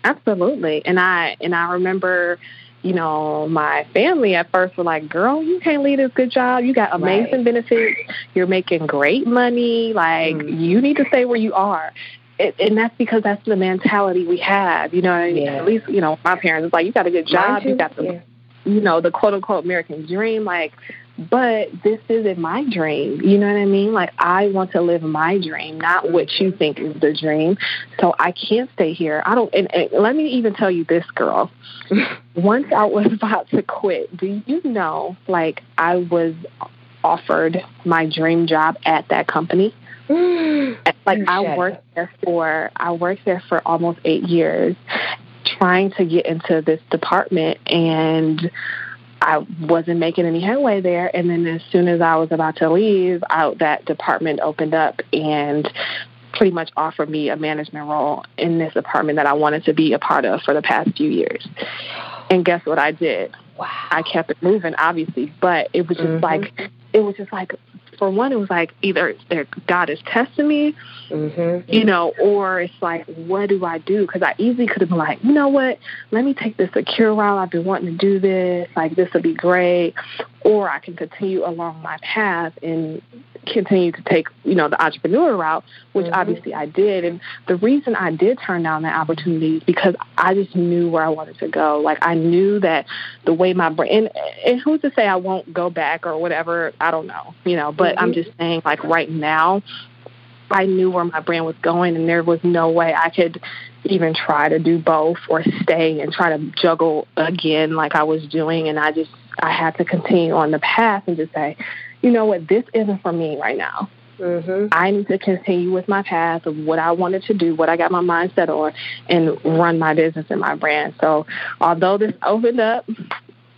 Absolutely. And I and I remember you know, my family at first were like, "Girl, you can't leave this good job. You got amazing right. benefits. You're making great money. Like, mm. you need to stay where you are." It, and that's because that's the mentality we have. You know, yeah. at least you know my parents. It's like you got a good job. You got the, yeah. you know, the quote unquote American dream. Like but this isn't my dream. You know what I mean? Like, I want to live my dream, not what you think is the dream. So I can't stay here. I don't, and, and let me even tell you this, girl. Once I was about to quit, do you know, like, I was offered my dream job at that company? like I worked there for I worked there for almost eight years trying to get into this department and I wasn't making any headway there. And then as soon as I was about to leave, out that department opened up and pretty much offered me a management role in this department that I wanted to be a part of for the past few years. And guess what I did? Wow. I kept it moving, obviously, but it was just mm-hmm. like it was just like for one, it was like either God is testing me, mm-hmm. you know, or it's like, what do I do? Because I easily could have been like, you know what, let me take the secure route. I've been wanting to do this. Like, this would be great. Or I can continue along my path and continue to take, you know, the entrepreneur route, which mm-hmm. obviously I did. And the reason I did turn down that opportunity is because I just knew where I wanted to go. Like I knew that the way my brain, and, and who's to say I won't go back or whatever, I don't know, you know, but mm-hmm. I'm just saying like right now, I knew where my brand was going and there was no way I could even try to do both or stay and try to juggle again like I was doing. And I just, I had to continue on the path and just say, you know what, this isn't for me right now. Mm-hmm. I need to continue with my path of what I wanted to do, what I got my mind set on, and run my business and my brand. So, although this opened up,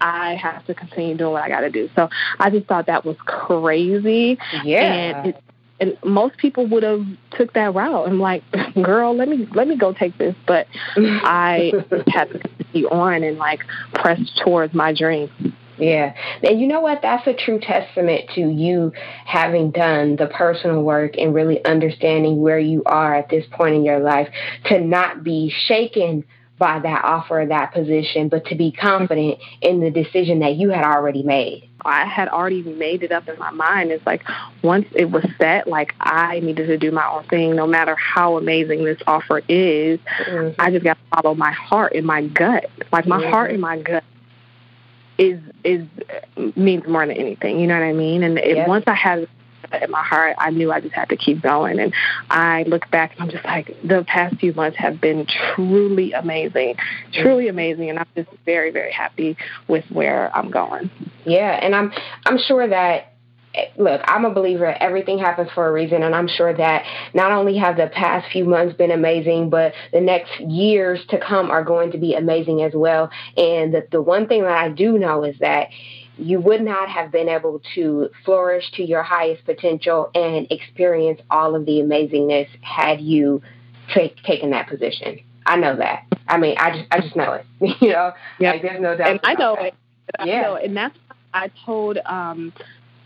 I have to continue doing what I got to do. So, I just thought that was crazy. Yeah. And it, and most people would have took that route. I'm like, girl, let me let me go take this, but I had to continue on and like press towards my dream. Yeah. And you know what? That's a true testament to you having done the personal work and really understanding where you are at this point in your life to not be shaken by that offer of that position, but to be confident in the decision that you had already made. I had already made it up in my mind. It's like once it was set, like I needed to do my own thing, no matter how amazing this offer is. Mm-hmm. I just got to follow my heart and my gut. Like my mm-hmm. heart and my gut is is means more than anything. You know what I mean? And it, once I had it in my heart, I knew I just had to keep going. And I look back and I'm just like, the past few months have been truly amazing, truly mm-hmm. amazing. And I'm just very, very happy with where I'm going. Yeah. And I'm, I'm sure that look, I'm a believer everything happens for a reason, and I'm sure that not only have the past few months been amazing, but the next years to come are going to be amazing as well. And the, the one thing that I do know is that you would not have been able to flourish to your highest potential and experience all of the amazingness had you take, taken that position. I know that. I mean, I just I just know it. you know, yeah. like there's no doubt. And I know that. it. Yeah. Know, and that's I told um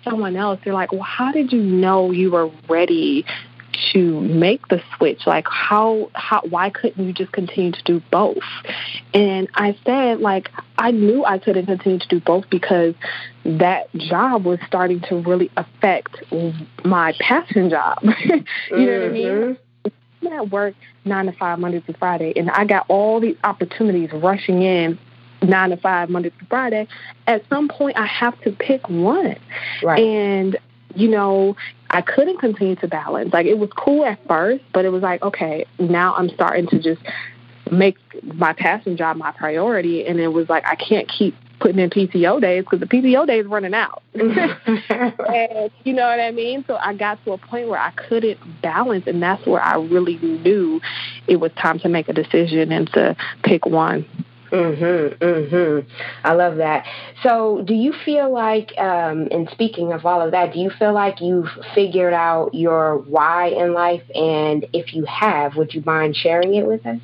someone else, they're like, well, how did you know you were ready to make the switch? Like, how, how, why couldn't you just continue to do both? And I said, like, I knew I couldn't continue to do both because that job was starting to really affect my passion job. you mm-hmm. know what I mean? Mm-hmm. I'm at work nine to five, Monday to Friday, and I got all these opportunities rushing in nine to five, Monday to Friday, at some point I have to pick one. Right. And, you know, I couldn't continue to balance. Like it was cool at first, but it was like, okay, now I'm starting to just make my passion job my priority. And it was like, I can't keep putting in PTO days because the PTO days running out. and you know what I mean? So I got to a point where I couldn't balance and that's where I really knew it was time to make a decision and to pick one. Mhm, mhm. I love that. So, do you feel like, um, and speaking of all of that, do you feel like you've figured out your why in life? And if you have, would you mind sharing it with us?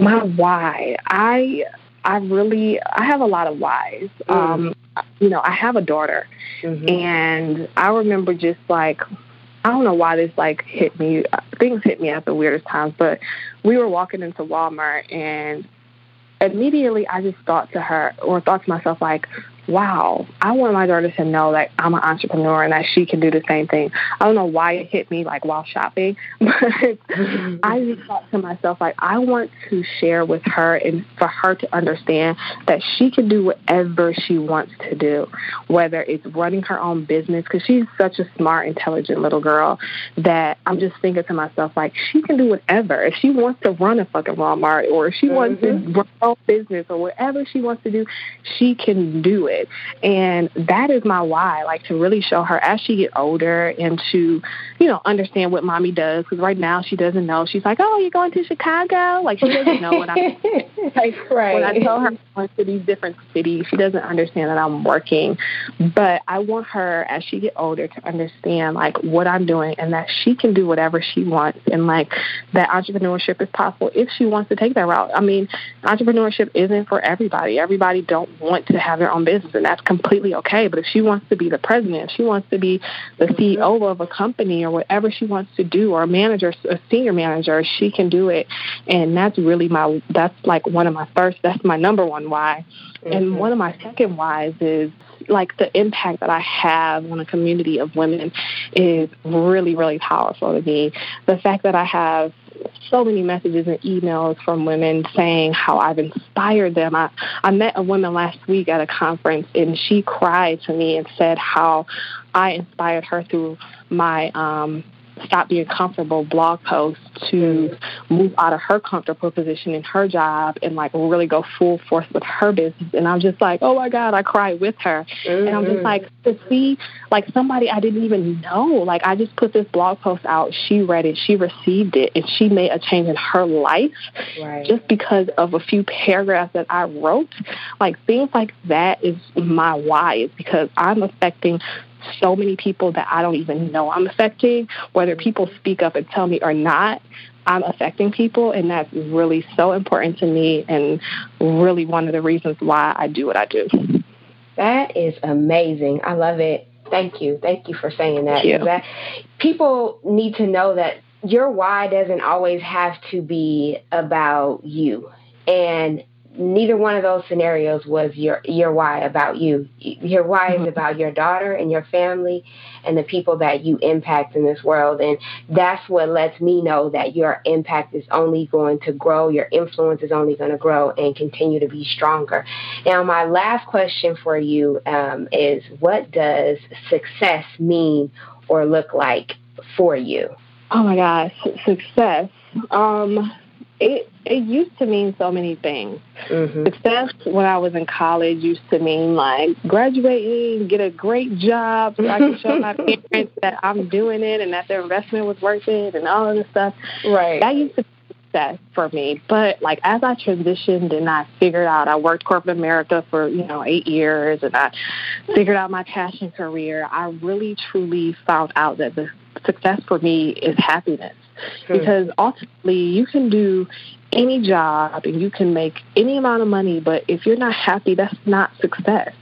My why, I, I really, I have a lot of whys. Mm. Um, you know, I have a daughter, mm-hmm. and I remember just like I don't know why this like hit me. Things hit me at the weirdest times, but we were walking into Walmart and immediately I just thought to her or thought to myself like, wow, I want my daughter to know that I'm an entrepreneur and that she can do the same thing. I don't know why it hit me like while shopping, but mm-hmm. I just thought to myself like I want to share with her and for her to understand that she can do whatever she wants to do, whether it's running her own business because she's such a smart, intelligent little girl that I'm just thinking to myself like she can do whatever. If she wants to run a fucking Walmart or if she mm-hmm. wants to mm-hmm. run her own business or whatever she wants to do, she can do it it. And that is my why, like to really show her as she get older and to, you know, understand what mommy does. Because right now she doesn't know. She's like, oh, you're going to Chicago? Like she doesn't know what I'm like. Right. When I tell her I'm going to these different cities, she doesn't understand that I'm working. But I want her as she get older to understand like what I'm doing and that she can do whatever she wants and like that entrepreneurship is possible if she wants to take that route. I mean, entrepreneurship isn't for everybody. Everybody don't want to have their own business and that's completely okay. But if she wants to be the president, if she wants to be the mm-hmm. CEO of a company or whatever she wants to do, or a manager, a senior manager, she can do it. And that's really my, that's like one of my first, that's my number one why. Mm-hmm. And one of my second whys is like the impact that I have on a community of women is really, really powerful to me. The fact that I have so many messages and emails from women saying how I've inspired them. I, I met a woman last week at a conference and she cried to me and said how I inspired her through my um, stop being comfortable blog post to move out of her comfortable position in her job and like really go full force with her business. And I'm just like, oh my God, I cry with her. Mm-hmm. And I'm just mm-hmm. like, to see like somebody I didn't even know, like I just put this blog post out, she read it, she received it, and she made a change in her life right. just because of a few paragraphs that I wrote. Like things like that is my why, is because I'm affecting so many people that I don't even know I'm affecting, whether mm-hmm. people speak up and tell me or not. I'm affecting people, and that's really so important to me, and really one of the reasons why I do what I do. That is amazing. I love it. Thank you. Thank you for saying that. that people need to know that your why doesn't always have to be about you. And neither one of those scenarios was your your why about you. Your why mm-hmm. is about your daughter and your family and the people that you impact in this world and that's what lets me know that your impact is only going to grow, your influence is only going to grow and continue to be stronger. Now my last question for you um, is what does success mean or look like for you? Oh my gosh, success. Um it it used to mean so many things. Mm-hmm. Success when I was in college used to mean like graduating, get a great job so I can show my parents that I'm doing it and that their investment was worth it and all of this stuff. Right. That used to be success for me. But like as I transitioned and I figured out I worked corporate America for, you know, eight years and I figured out my passion career, I really truly found out that the success for me is happiness because ultimately you can do any job and you can make any amount of money, but if you're not happy, that's not success.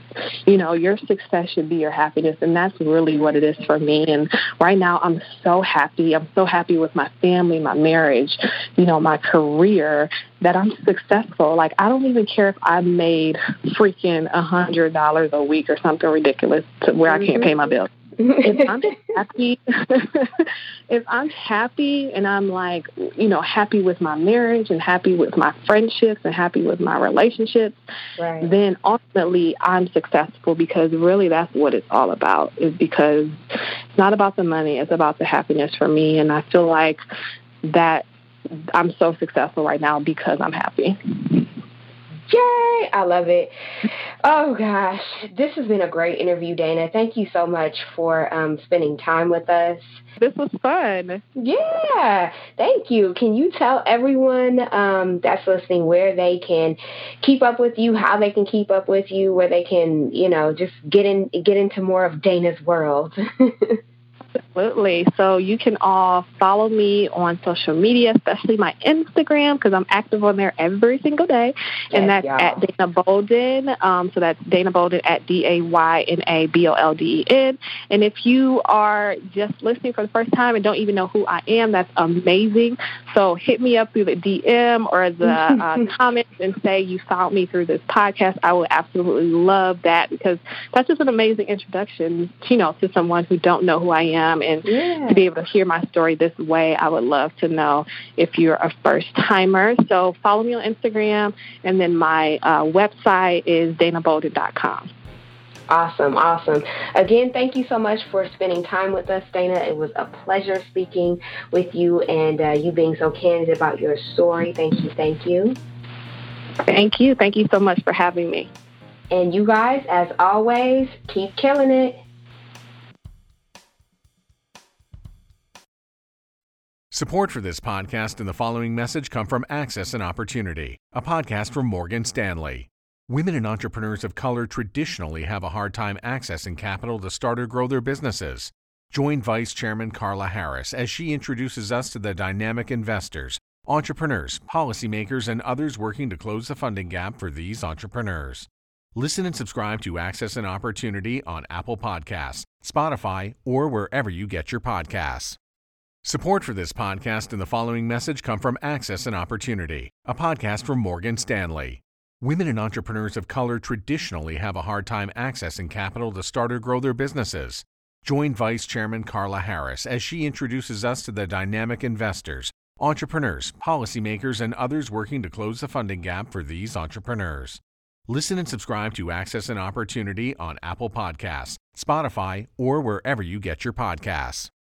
You know, your success should be your happiness, and that's really what it is for me. And right now, I'm so happy. I'm so happy with my family, my marriage, you know, my career that I'm successful. Like, I don't even care if I made freaking a hundred dollars a week or something ridiculous to where mm-hmm. I can't pay my bills if I'm happy, if I'm happy and I'm like, you know, happy with my marriage and happy with my friendships and happy with my relationships, right. then ultimately I'm successful because really that's what it's all about. Is because it's not about the money, it's about the happiness for me, and I feel like that I'm so successful right now because I'm happy. Yay! I love it. Oh gosh, this has been a great interview, Dayna. Thank you so much for um, spending time with us. This was fun. Yeah, thank you. Can you tell everyone um, that's listening where they can keep up with you, how they can keep up with you, where they can, you know, just get in, get into more of Dayna's world? Absolutely. So you can all follow me on social media, especially my Instagram, because I'm active on there every single day. And Yes, that's y'all. at Dayna Bolden. Um, so that's Dayna Bolden at D A Y N A B O L D E N. And if you are just listening for the first time and don't even know who I am, that's amazing. So hit me up through the DM or the uh, comments and say you found me through this podcast. I would absolutely love that because that's just an amazing introduction, you know, to someone who don't know who I am and Yeah. to be able to hear my story this way. I would love to know if you're a first timer. So follow me on Instagram, and then my uh, website is daynabolden.com. Awesome, awesome. Again, thank you so much for spending time with us, Dayna. It was a pleasure speaking with you and uh, you being so candid about your story. Thank you, thank you. Thank you. Thank you so much for having me. And you guys, as always, keep killing it. Support for this podcast and the following message come from Access and Opportunity, a podcast from Morgan Stanley. Women and entrepreneurs of color traditionally have a hard time accessing capital to start or grow their businesses. Join Vice Chairman Carla Harris as she introduces us to the dynamic investors, entrepreneurs, policymakers, and others working to close the funding gap for these entrepreneurs. Listen and subscribe to Access and Opportunity on Apple Podcasts, Spotify, or wherever you get your podcasts. Support for this podcast and the following message come from Access and Opportunity, a podcast from Morgan Stanley. Women and entrepreneurs of color traditionally have a hard time accessing capital to start or grow their businesses. Join Vice Chairman Carla Harris as she introduces us to the dynamic investors, entrepreneurs, policymakers, and others working to close the funding gap for these entrepreneurs. Listen and subscribe to Access and Opportunity on Apple Podcasts, Spotify, or wherever you get your podcasts.